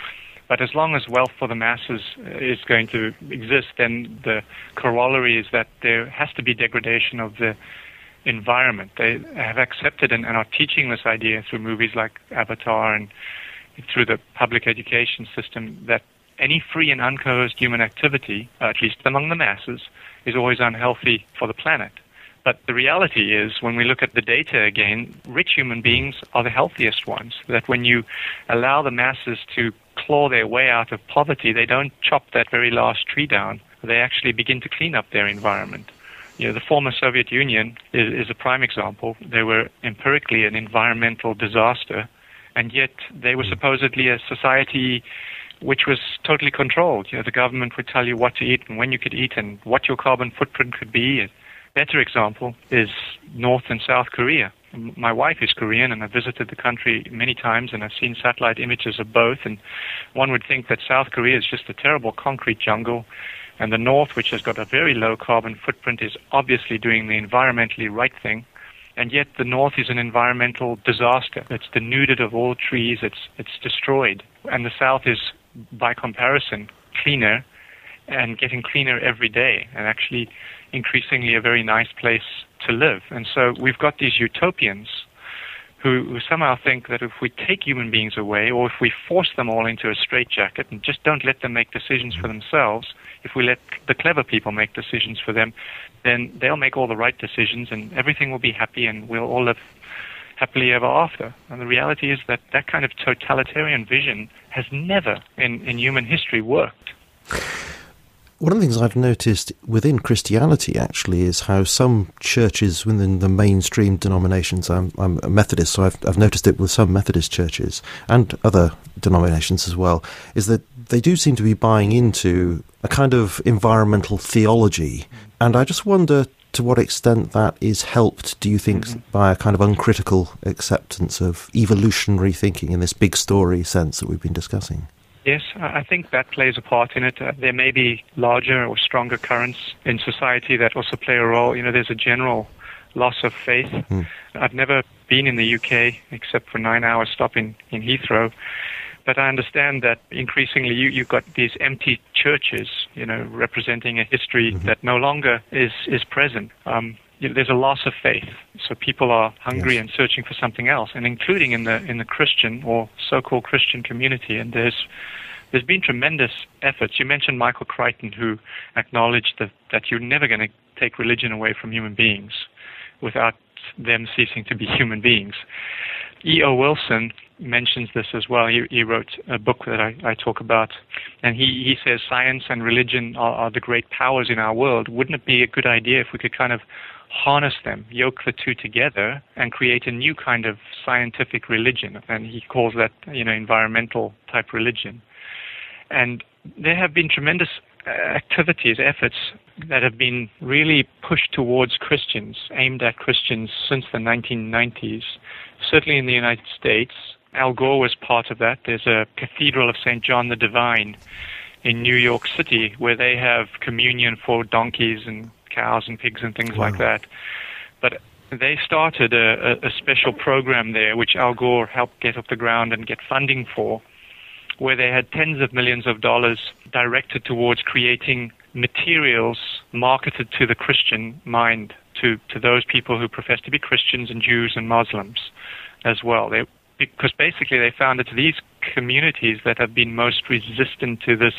But as long as wealth for the masses is going to exist, then the corollary is that there has to be degradation of the environment. They have accepted and, and are teaching this idea through movies like Avatar and through the public education system that any free and uncoerced human activity, at least among the masses, is always unhealthy for the planet. But the reality is, when we look at the data again, rich human beings are the healthiest ones. That when you allow the masses to claw their way out of poverty, they don't chop that very last tree down. They actually begin to clean up their environment. You know, the former Soviet Union is, is a prime example. They were empirically an environmental disaster and yet they were hmm. supposedly a society which was totally controlled. You know, the government would tell you what to eat and when you could eat and what your carbon footprint could be. A better example is North and South Korea. My wife is Korean and I've visited the country many times and I've seen satellite images of both and one would think that South Korea is just a terrible concrete jungle and the North, which has got a very low carbon footprint, is obviously doing the environmentally right thing and yet the north is an environmental disaster. It's denuded of all trees. It's it's destroyed, and the south is, by comparison, cleaner, and getting cleaner every day, and actually increasingly a very nice place to live. And so we've got these utopians who, who somehow think that if we take human beings away, or if we force them all into a straitjacket and just don't let them make decisions for themselves, if we let the clever people make decisions for them, then they'll make all the right decisions and everything will be happy and we'll all live happily ever after. And the reality is that that kind of totalitarian vision has never in, in human history worked. One of the things I've noticed within Christianity actually is how some churches within the mainstream denominations, I'm, I'm a Methodist, so I've, I've noticed it with some Methodist churches and other denominations as well, is that they do seem to be buying into a kind of environmental theology. And I just wonder to what extent that is helped, do you think, mm-hmm. by a kind of uncritical acceptance of evolutionary thinking in this big story sense that we've been discussing? Yes, I think that plays a part in it. Uh, there may be larger or stronger currents in society that also play a role. You know, there's a general loss of faith. Mm. I've never been in the UK except for nine hours stop in, in Heathrow. But I understand that increasingly you, you've got these empty churches, you know, representing a history mm-hmm. that no longer is, is present. Um, you know, there's a loss of faith. So people are hungry yes. and searching for something else, and including in the in the Christian or so-called Christian community. And there's there's been tremendous efforts. You mentioned Michael Crichton, who acknowledged that, that you're never going to take religion away from human beings without them ceasing to be <laughs> human beings. E.O. Wilson mentions this as well. He, he wrote a book that I, I, talk about, and he, he says science and religion are, are the great powers in our world. Wouldn't it be a good idea if we could kind of harness them, yoke the two together, and create a new kind of scientific religion? And he calls that, you know, environmental type religion. And there have been tremendous activities, efforts that have been really pushed towards Christians, aimed at Christians since the 1990s, certainly in the United States. Al Gore was part of that. There's a Cathedral of St. John the Divine in New York City where they have communion for donkeys and cows and pigs and things wow. like that. But they started a, a, special program there, which Al Gore helped get off the ground and get funding for, where they had tens of millions of dollars directed towards creating materials marketed to the Christian mind, to, to those people who profess to be Christians and Jews and Muslims as well. They, because basically they found that these communities that have been most resistant to this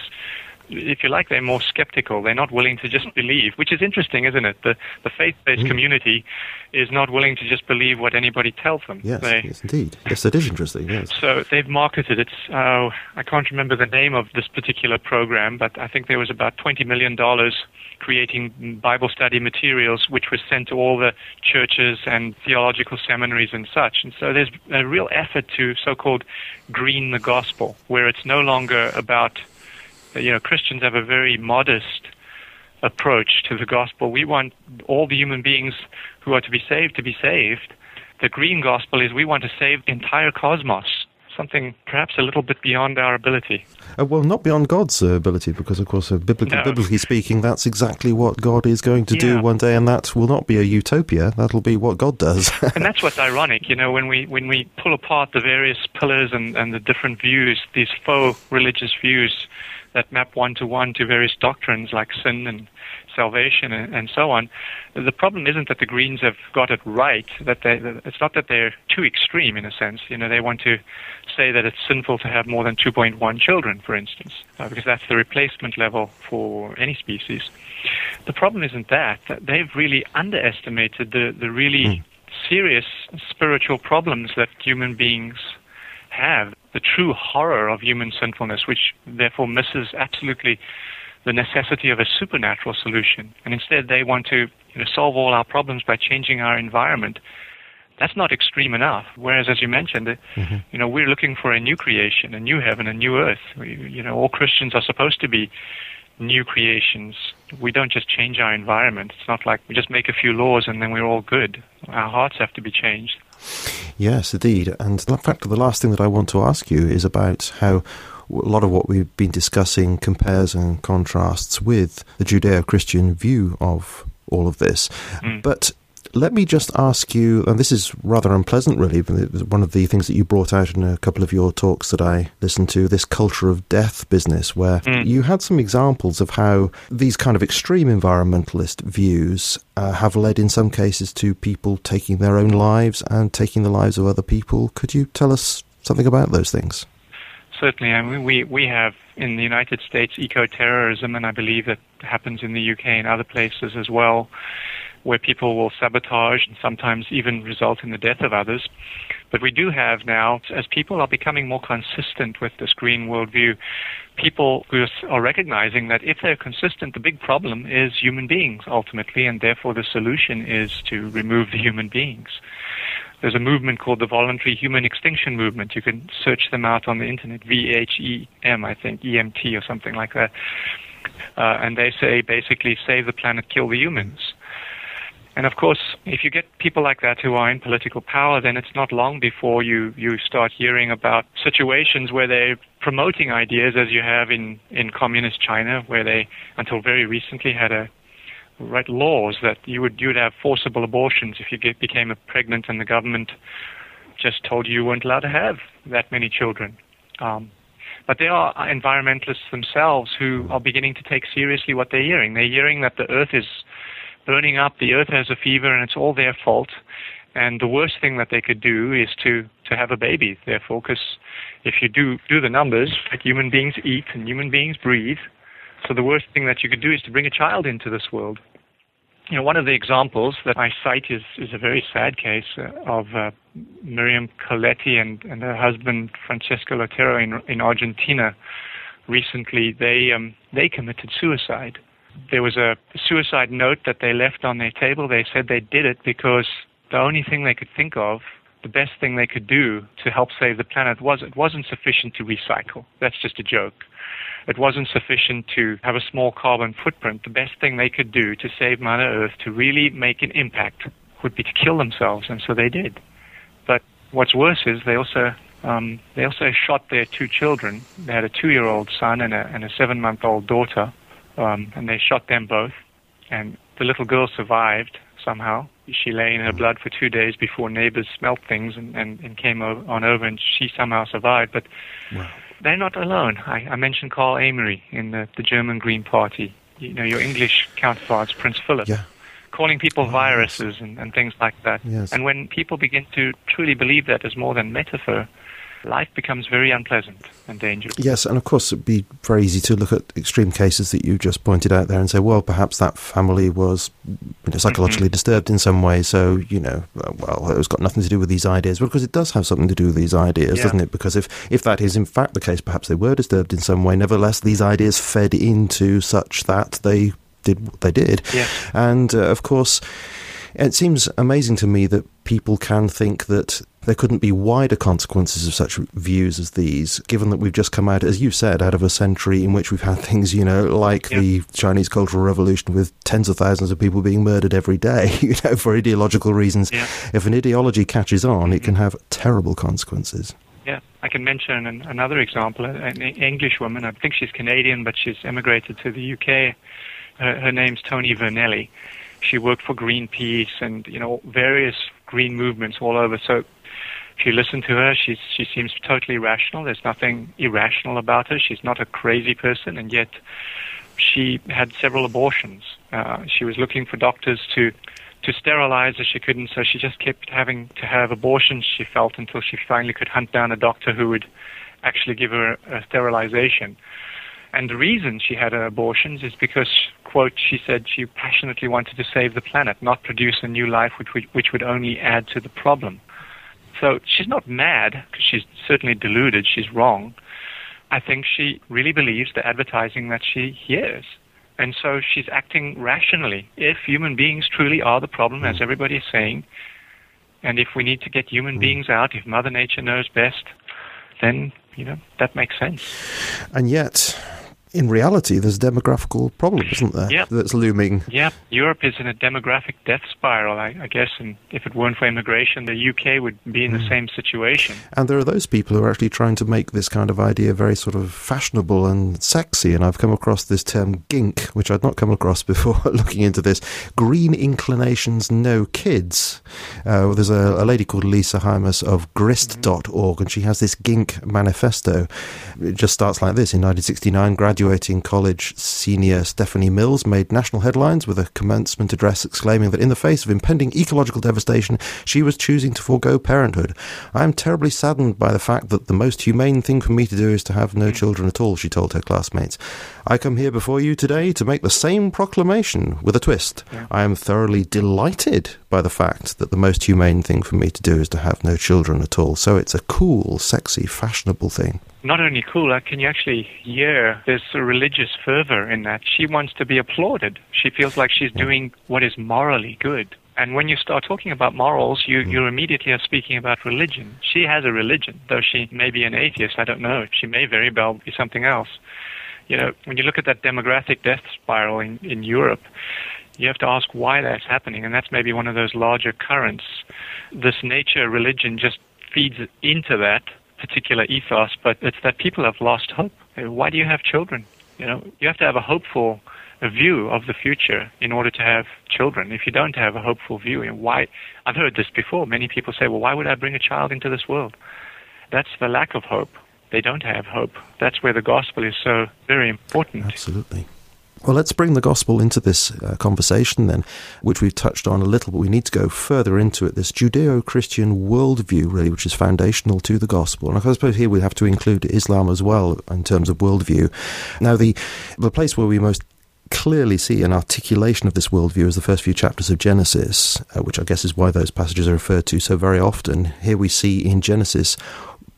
if you like, they're more skeptical. They're not willing to just believe, which is interesting, isn't it? The, the faith-based mm. community is not willing to just believe what anybody tells them. Yes, they, yes, indeed. Yes, it is interesting. Yes. So they've marketed it. Uh, I can't remember the name of this particular program, but I think there was about twenty million dollars creating Bible study materials, which was sent to all the churches and theological seminaries and such. And so there's a real effort to so-called green the gospel, where it's no longer about you know, Christians have a very modest approach to the gospel. We want all the human beings who are to be saved to be saved. The green gospel is we want to save the entire cosmos, something perhaps a little bit beyond our ability. Uh, well, not beyond God's uh, ability, because of course, uh, biblically, no. biblically, speaking, that's exactly what God is going to yeah. do one day, and that will not be a utopia. That'll be what God does. <laughs> and that's what's ironic, you know, when we when we pull apart the various pillars and, and the different views, these faux religious views that map one to one to various doctrines like sin and salvation and, and, so on. The problem isn't that the Greens have got it right. That they, it's not that they're too extreme in a sense. You know, they want to say that it's sinful to have more than 2.1 children, for instance, uh, because that's the replacement level for any species. The problem isn't that. They've really underestimated the, the really mm. serious spiritual problems that human beings have the true horror of human sinfulness, which therefore misses absolutely the necessity of a supernatural solution. And instead, they want to you know, solve all our problems by changing our environment. That's not extreme enough. Whereas, as you mentioned, mm-hmm. you know, we're looking for a new creation, a new heaven, a new earth. We, you know, all Christians are supposed to be new creations. We don't just change our environment. It's not like we just make a few laws and then we're all good. Our hearts have to be changed. Yes, indeed. And in fact, the last thing that I want to ask you is about how a lot of what we've been discussing compares and contrasts with the Judeo Christian view of all of this. Mm. But let me just ask you, and this is rather unpleasant, really. One of the things that you brought out in a couple of your talks that I listened to, this culture of death business, where mm. you had some examples of how these kind of extreme environmentalist views uh, have led, in some cases, to people taking their own lives and taking the lives of other people. Could you tell us something about those things? Certainly, I mean, we we have in the United States eco-terrorism, and I believe that happens in the UK and other places as well where people will sabotage and sometimes even result in the death of others. But we do have now, as people are becoming more consistent with this green worldview, people are recognizing that if they're consistent, the big problem is human beings ultimately, and therefore the solution is to remove the human beings. There's a movement called the Voluntary Human Extinction Movement. You can search them out on the internet, V-H-E-M, I think, E-M-T or something like that. Uh, and they say basically save the planet, kill the humans. And of course, if you get people like that who are in political power, then it's not long before you, you start hearing about situations where they're promoting ideas, as you have in, in communist China, where they, until very recently, had a write laws that you would you would have forcible abortions if you get, became pregnant and the government just told you you weren't allowed to have that many children. Um, but there are environmentalists themselves who are beginning to take seriously what they're hearing. They're hearing that the earth is burning up, the earth has a fever, and it's all their fault. And the worst thing that they could do is to, to have a baby, therefore, because if you do, do the numbers, like human beings eat and human beings breathe. So the worst thing that you could do is to bring a child into this world. You know, one of the examples that I cite is, is a very sad case uh, of uh, Miriam Coletti and, and her husband Francesco Lotero in, in Argentina. Recently, they um, they committed suicide. There was a suicide note that they left on their table. They said they did it because the only thing they could think of, the best thing they could do to help save the planet was it wasn't sufficient to recycle. That's just a joke. It wasn't sufficient to have a small carbon footprint. The best thing they could do to save Mother Earth, to really make an impact, would be to kill themselves, and so they did. But what's worse is they also um, they also shot their two children. They had a two-year-old son and a, and a seven-month-old daughter, um, and they shot them both. And the little girl survived somehow. She lay in her blood for two days before neighbors smelt things and, and, and came on over, and she somehow survived. But wow. they're not alone. I, I mentioned Carl Amery in the, the German Green Party. You know, your English counterparts, Prince Philip. Yeah calling people oh, viruses yes. and, and, things like that. Yes. And when people begin to truly believe that as more than metaphor, life becomes very unpleasant and dangerous. Yes, and of course, it'd be very easy to look at extreme cases that you just pointed out there and say, well, perhaps that family was you know, psychologically mm-hmm. disturbed in some way, so, you know, well, it's got nothing to do with these ideas. Well, because it does have something to do with these ideas, yeah. doesn't it? Because if, if that is in fact the case, perhaps they were disturbed in some way, nevertheless, these ideas fed into such that they did what they did. Yeah. And, uh, of course, it seems amazing to me that people can think that there couldn't be wider consequences of such views as these, given that we've just come out, as you said, out of a century in which we've had things, you know, like yeah. the Chinese Cultural Revolution with tens of thousands of people being murdered every day, <laughs> you know, for ideological reasons. Yeah. If an ideology catches on, it mm-hmm. can have terrible consequences. Yeah, I can mention an, another example. An English woman, I think she's Canadian, but she's emigrated to the UK. Her, her name's Toni Vernelli she worked for Greenpeace and you know various green movements all over. So if you listen to her, she's she seems totally rational. There's nothing irrational about her. She's not a crazy person, and yet she had several abortions. Uh, she was looking for doctors to to sterilize her. She couldn't, so she just kept having to have abortions. She felt until she finally could hunt down a doctor who would actually give her a sterilization. And the reason she had her abortions is because, quote, she said she passionately wanted to save the planet, not produce a new life which would, which would only add to the problem. So she's not mad, because she's certainly deluded, she's wrong. I think she really believes the advertising that she hears. And so she's acting rationally. If human beings truly are the problem, as hmm. everybody is saying, and if we need to get human hmm. beings out, if Mother Nature knows best, then, you know, that makes sense. And yet, in reality, there's a demographical problem, isn't there? Yeah. That's looming. Yeah. Europe is in a demographic death spiral, I, I guess, and if it weren't for immigration, the UK would be in mm. the hmm. same situation. And there are those people who are actually trying to make this kind of idea very sort of fashionable and sexy. And I've come across this term gink, which I'd not come across <laughs> before looking into this. Green inclinations, no kids. Uh, there's a, a, lady called Lisa Hymas of grist.org, and she has this gink manifesto. It just starts like this in 1969, graduate graduating college senior Stephanie Mills made national headlines with a commencement address exclaiming that in the face of impending ecological devastation, she was choosing to forego parenthood. I am terribly saddened by the fact that the most humane thing for me to do is to have no children at all, she told her classmates. I come here before you today to make the same proclamation with a twist. Yeah. I am thoroughly delighted by the fact that the most humane thing for me to do is to have no children at all. So it's a cool, sexy, fashionable thing not only cool, can you actually hear this religious fervor in that? She wants to be applauded. She feels like she's doing what is morally good. And when you start talking about morals, you, mm. you immediately are speaking about religion. She has a religion, though she may be an atheist. I don't know. She may very well be something else. You know, when you look at that demographic death spiral in, in Europe, you have to ask why that's happening, and that's maybe one of those larger currents. This nature religion just feeds into that particular ethos, but it's that people have lost hope. Uh, why do you have children? You know, you have to have a hopeful view of the future in order to have children. If you don't have a hopeful view, and why? I've heard this before. Many people say, "Well, why would I bring a child into this world?" That's the lack of hope. They don't have hope. That's where the gospel is so very important. Absolutely. Well, let's bring the gospel into this uh, conversation then, which we've touched on a little, but we need to go further into it. This Judeo Christian worldview, really, which is foundational to the gospel. And I suppose here we have to include Islam as well in terms of worldview. Now, the, the place where we most clearly see an articulation of this worldview is the first few chapters of Genesis, uh, which I guess is why those passages are referred to so very often. Here we see in Genesis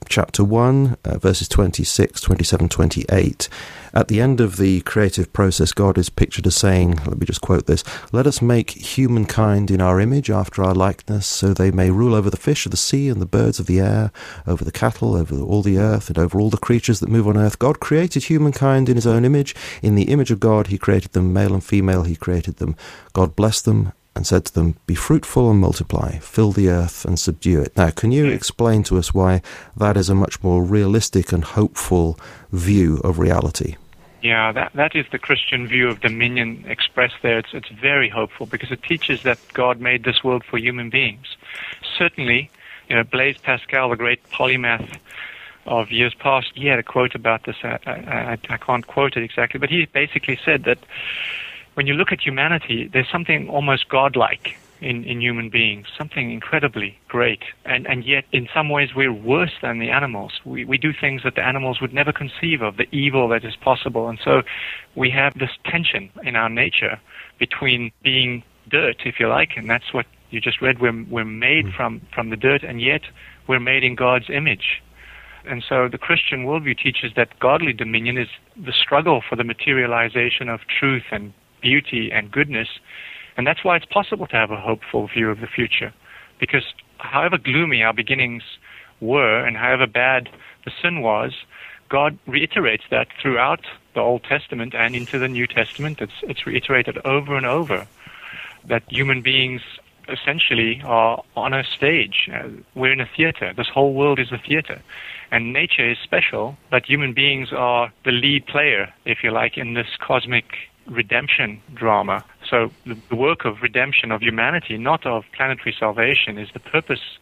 chapter 1, uh, verses 26, 27, 28. At the end of the creative process, God is pictured as saying, let me just quote this Let us make humankind in our image, after our likeness, so they may rule over the fish of the sea and the birds of the air, over the cattle, over all the earth, and over all the creatures that move on earth. God created humankind in his own image. In the image of God, he created them, male and female, he created them. God blessed them and said to them, Be fruitful and multiply, fill the earth and subdue it. Now, can you hmm. explain to us why that is a much more realistic and hopeful view of reality? Yeah, that, that is the Christian view of dominion expressed there. It's, it's very hopeful because it teaches that God made this world for human beings. Certainly, you know, Blaise Pascal, the great polymath of years past, he had a quote about this. I, I, I can't quote it exactly, but he basically said that when you look at humanity, there's something almost godlike in, in human beings, something incredibly great. And, and yet, in some ways, we're worse than the animals. We, we do things that the animals would never conceive of, the evil that is possible. And so we have this tension in our nature between being dirt, if you like, and that's what you just read. We're, we're made mm. from, from the dirt, and yet we're made in God's image. And so the Christian worldview teaches that godly dominion is the struggle for the materialization of truth and beauty and goodness. And that's why it's possible to have a hopeful view of the future. Because however gloomy our beginnings were and however bad the sin was, God reiterates that throughout the Old Testament and into the New Testament. It's, it's reiterated over and over that human beings essentially are on a stage. Uh, we're in a theater. This whole world is a theater. And nature is special, but human beings are the lead player, if you like, in this cosmic redemption drama. So the, the work of redemption of humanity, not of planetary salvation, is the purpose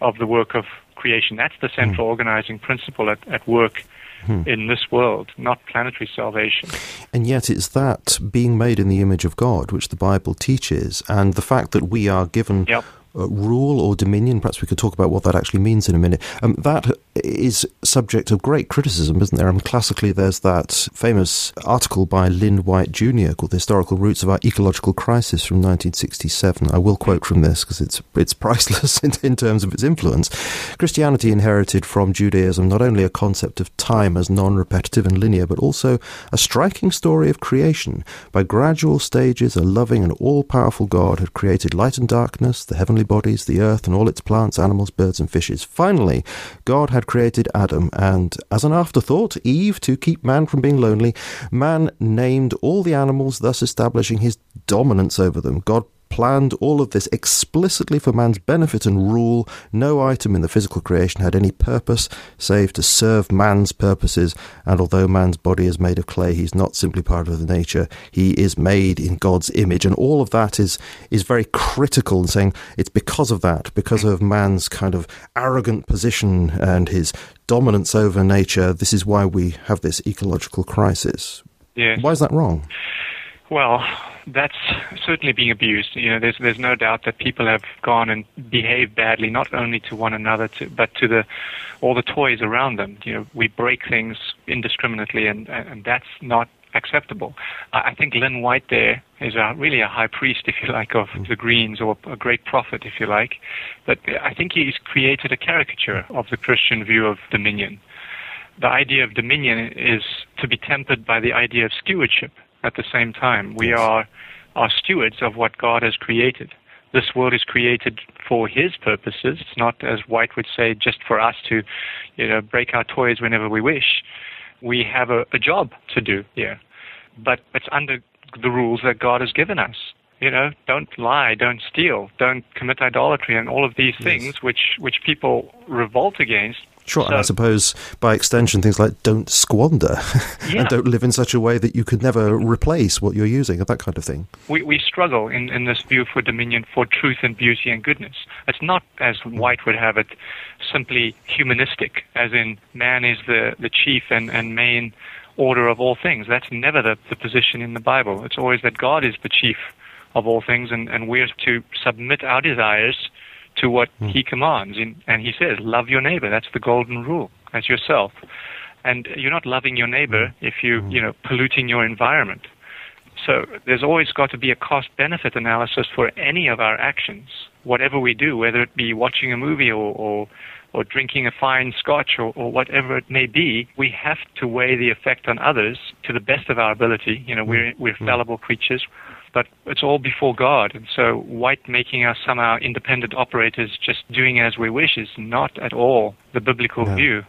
of the work of creation. That's the central mm. organizing principle at, at work hmm. in this world, not planetary salvation. And yet, it's that being made in the image of God which the Bible teaches, and the fact that we are given yep uh, rule or dominion. Perhaps we could talk about what that actually means in a minute. Um, that is subject of great criticism, isn't there? I mean, classically, there's that famous article by Lynn White Jr. called "The Historical Roots of Our Ecological Crisis" from 1967. I will quote from this because it's it's priceless <laughs> in, in terms of its influence. Christianity inherited from Judaism not only a concept of time as non-repetitive and linear, but also a striking story of creation. By gradual stages, a loving and all-powerful God had created light and darkness, the heavenly bodies, the earth, and all its plants, animals, birds, and fishes. Finally, God had created Adam, and as an afterthought, Eve, to keep man from being lonely, man named all the animals, thus establishing his dominance over them. God planned all of this explicitly for man's benefit and rule. No item in the physical creation had any purpose save to serve man's purposes. And although man's body is made of clay, he's not simply part of the nature. He is made in God's image. And all of that is, is very critical in saying it's because of that, because of man's kind of arrogant position and his dominance over nature. This is why we have this ecological crisis. Yes. Why is that wrong? Well, that's certainly being abused. You know, there's there's no doubt that people have gone and behaved badly, not only to one another, to, but to the all the toys around them. You know, we break things indiscriminately, and and that's not acceptable. I think Lynn White there is a, really a high priest, if you like, of mm-hmm. the Greens, or a great prophet, if you like. But I think he's created a caricature of the Christian view of dominion. The idea of dominion is to be tempered by the idea of stewardship at the same time. We are, are stewards of what God has created. This world is created for His purposes. It's not, as White would say, just for us to, you know, break our toys whenever we wish. We have a, a job to do here, but it's under the rules that God has given us. You know, don't lie, don't steal, don't commit idolatry, and all of these yes. things which which people revolt against Sure, so, and I suppose by extension, things like don't squander <laughs> yeah. and don't live in such a way that you could never replace what you're using, that kind of thing. We, we struggle in, in this view for dominion for truth and beauty and goodness. It's not, as White would have it, simply humanistic, as in man is the, the chief and, and main order of all things. That's never the, the position in the Bible. It's always that God is the chief of all things, and, and we're to submit our desires to what mm. He commands. In, and He says, Love your neighbor. That's the golden rule, as yourself. And you're not loving your neighbor hmm. if you, hmm. you know, polluting your environment. So there's always got to be a cost benefit analysis for any of our actions, whatever we do, whether it be watching a movie or, or, or drinking a fine scotch or, or whatever it may be. We have to weigh the effect on others to the best of our ability. You know, we're, we're mm-hmm. fallible creatures, but it's all before God. And so white making us somehow independent operators just doing as we wish is not at all the biblical no. view.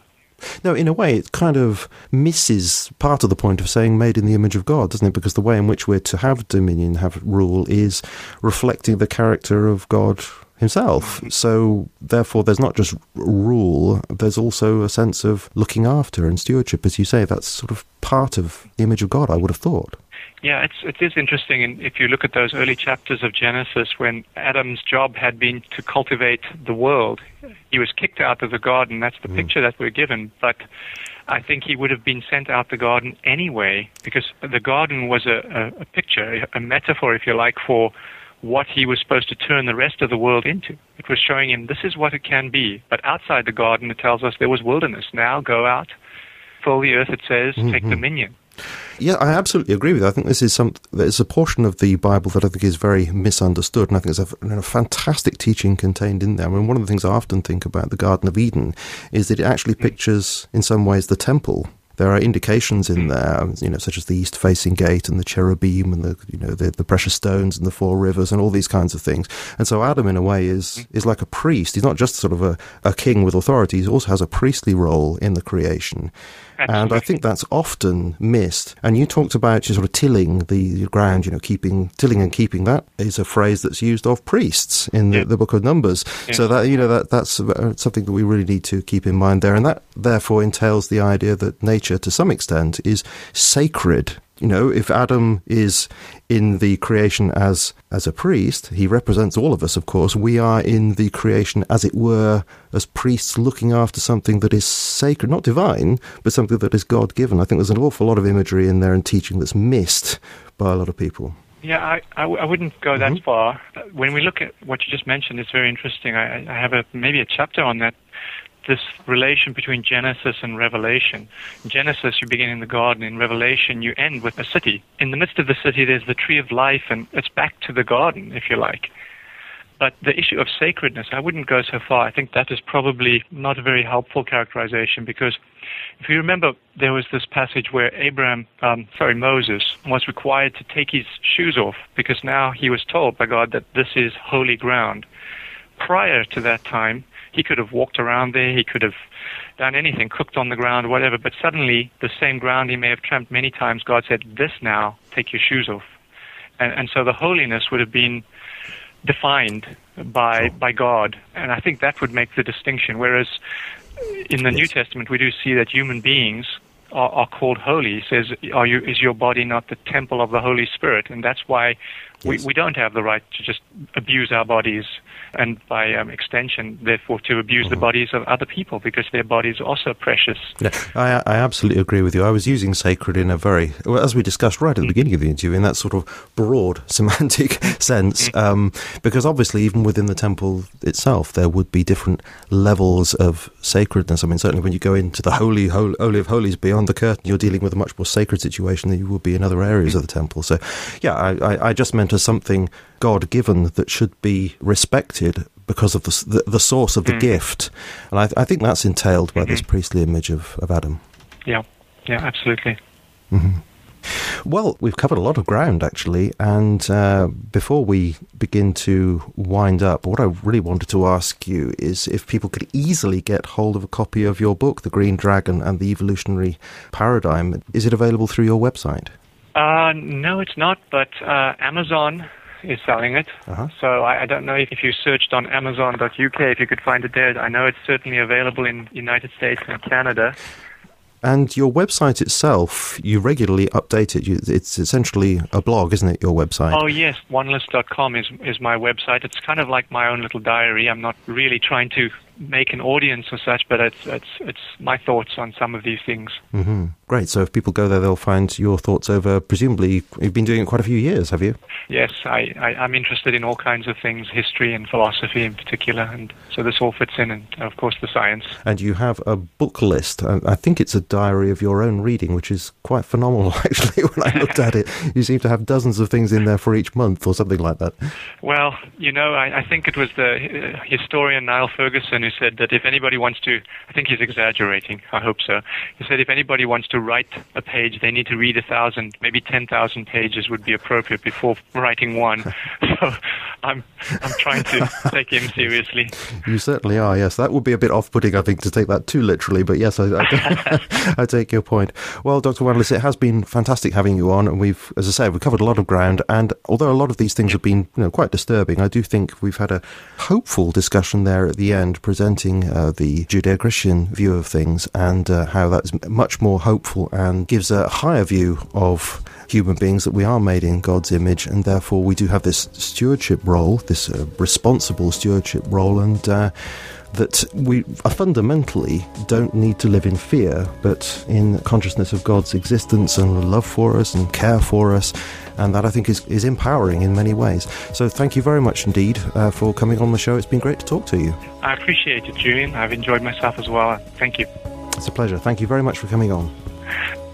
No, in a way, it kind of misses part of the point of saying made in the image of God, doesn't it? Because the way in which we're to have dominion, have rule, is reflecting the character of God himself. Mm-hmm. So, therefore, there's not just rule, there's also a sense of looking after and stewardship. As you say, that's sort of part of the image of God, I would have thought. Yeah, it's, it is interesting. And if you look at those early chapters of Genesis, when Adam's job had been to cultivate the world, he was kicked out of the garden. That's the mm. picture that we're given. But I think he would have been sent out the garden anyway, because the garden was a, a, a picture, a metaphor, if you like, for what he was supposed to turn the rest of the world into. It was showing him this is what it can be. But outside the garden, it tells us there was wilderness. Now go out, fill the earth, it says, mm-hmm. take dominion. Yeah, I absolutely agree with you. I think this is some there's a portion of the Bible that I think is very misunderstood, and I think there's a, a, fantastic teaching contained in there. I mean, one of the things I often think about the Garden of Eden is that it actually mm. pictures, in some ways, the temple there are indications in there, you know, such as the east-facing gate and the cherubim and the, you know, the, the, precious stones and the four rivers and all these kinds of things. And so Adam, in a way, is is like a priest. He's not just sort of a, a king with authority. He also has a priestly role in the creation. And I think that's often missed. And you talked about just sort of tilling the ground, you know, keeping tilling and keeping. That is a phrase that's used of priests in the, yeah. the Book of Numbers. Yeah. So that you know that that's something that we really need to keep in mind there. And that therefore entails the idea that nature, to some extent, is sacred you know, if Adam is in the creation as as a priest, he represents all of us, of course. We are in the creation, as it were, as priests looking after something that is sacred, not divine, but something that is God given. I think there's an awful lot of imagery in there and teaching that's missed by a lot of people. Yeah, I, I, I wouldn't go that mm-hmm. far. When we look at what you just mentioned, it's very interesting. I, I have a maybe a chapter on that this relation between Genesis and Revelation. In Genesis, you begin in the garden. In Revelation, you end with a city. In the midst of the city, there's the tree of life, and it's back to the garden, if you like. But the issue of sacredness, I wouldn't go so far. I think that is probably not a very helpful characterization because if you remember, there was this passage where Abraham, um, sorry, Moses, was required to take his shoes off because now he was told by God that this is holy ground. Prior to that time, he could have walked around there, he could have done anything, cooked on the ground, whatever, but suddenly the same ground he may have tramped many times, God said, This now, take your shoes off. And, and so the holiness would have been defined by by God, and I think that would make the distinction. Whereas in the yes. New Testament, we do see that human beings are, are, called holy. He says, "Are you? Is your body not the temple of the Holy Spirit?" And that's why we, we don't have the right to just abuse our bodies and by um, extension, therefore, to abuse mm-hmm. the bodies of other people because their bodies are also precious. Yeah, I, I absolutely agree with you. I was using sacred in a very, well, as we discussed right at the mm-hmm. beginning of the interview, in that sort of broad <laughs> semantic sense, mm-hmm. um, because obviously, even within the temple itself, there would be different levels of sacredness. I mean, certainly when you go into the holy, holy, holy of holies beyond the curtain, you're dealing with a much more sacred situation than you would be in other areas mm-hmm. of the temple. So, yeah, I, I, I just meant something God given that should be respected because of the the, the source of the mm. gift, and I, I, think that's entailed by mm-hmm. this priestly image of, of Adam. Yeah, yeah, absolutely. Mm-hmm. Well, we've covered a lot of ground actually, and uh, before we begin to wind up, what I really wanted to ask you is if people could easily get hold of a copy of your book, The Green Dragon and the Evolutionary Paradigm. Is it available through your website? Uh, no, it's not, but uh, Amazon is selling it. Uh-huh. So I, I, don't know if, if you searched on Amazon.uk if you could find it there. I know it's certainly available in United States and Canada. And your website itself, you regularly update it. You, it's essentially a blog, isn't it? Your website. Oh yes, wanliss.com is is my website. It's kind of like my own little diary. I'm not really trying to make an audience or such, but it's it's it's my thoughts on some of these things. Mm-hmm. Great. So if people go there, they'll find your thoughts over. Presumably, you've been doing it quite a few years, have you? Yes, I, I, am interested in all kinds of things, history and philosophy in particular, and so this all fits in, and of course the science. And you have a book list. I think it's a diary of your own reading, which is quite phenomenal, <laughs> actually. When I looked at it, you seem to have dozens of things in there for each month, or something like that. Well, you know, I, I think it was the uh, historian Niall Ferguson who said that if anybody wants to, I think he's exaggerating. I hope so. He said if anybody wants to to write a page, they need to read a thousand, maybe ten thousand pages would be appropriate before writing one. <laughs> so I'm I'm trying to take him seriously. You certainly are. Yes, that would be a bit off-putting, I think, to take that too literally. But yes, I, I, <laughs> I take your point. Well, Dr. Wanliss, it has been fantastic having you on, and we've, as I say, we've covered a lot of ground. And although a lot of these things have been, you know, quite disturbing, I do think we've had a hopeful discussion there at the end, presenting uh, the Judeo-Christian view of things and uh, how that's much more hopeful hopeful and gives a higher view of human beings that we are made in God's image, and therefore we do have this stewardship role, this uh, responsible stewardship role, and uh, that we fundamentally don't need to live in fear, but in consciousness of God's existence and love for us and care for us. And that I think is, is empowering in many ways. So thank you very much indeed uh, for coming on the show. It's been great to talk to you. I appreciate it, Julian. I've enjoyed myself as well. Thank you. It's a pleasure. Thank you very much for coming on.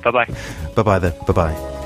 Bye bye. Bye bye then. Bye bye.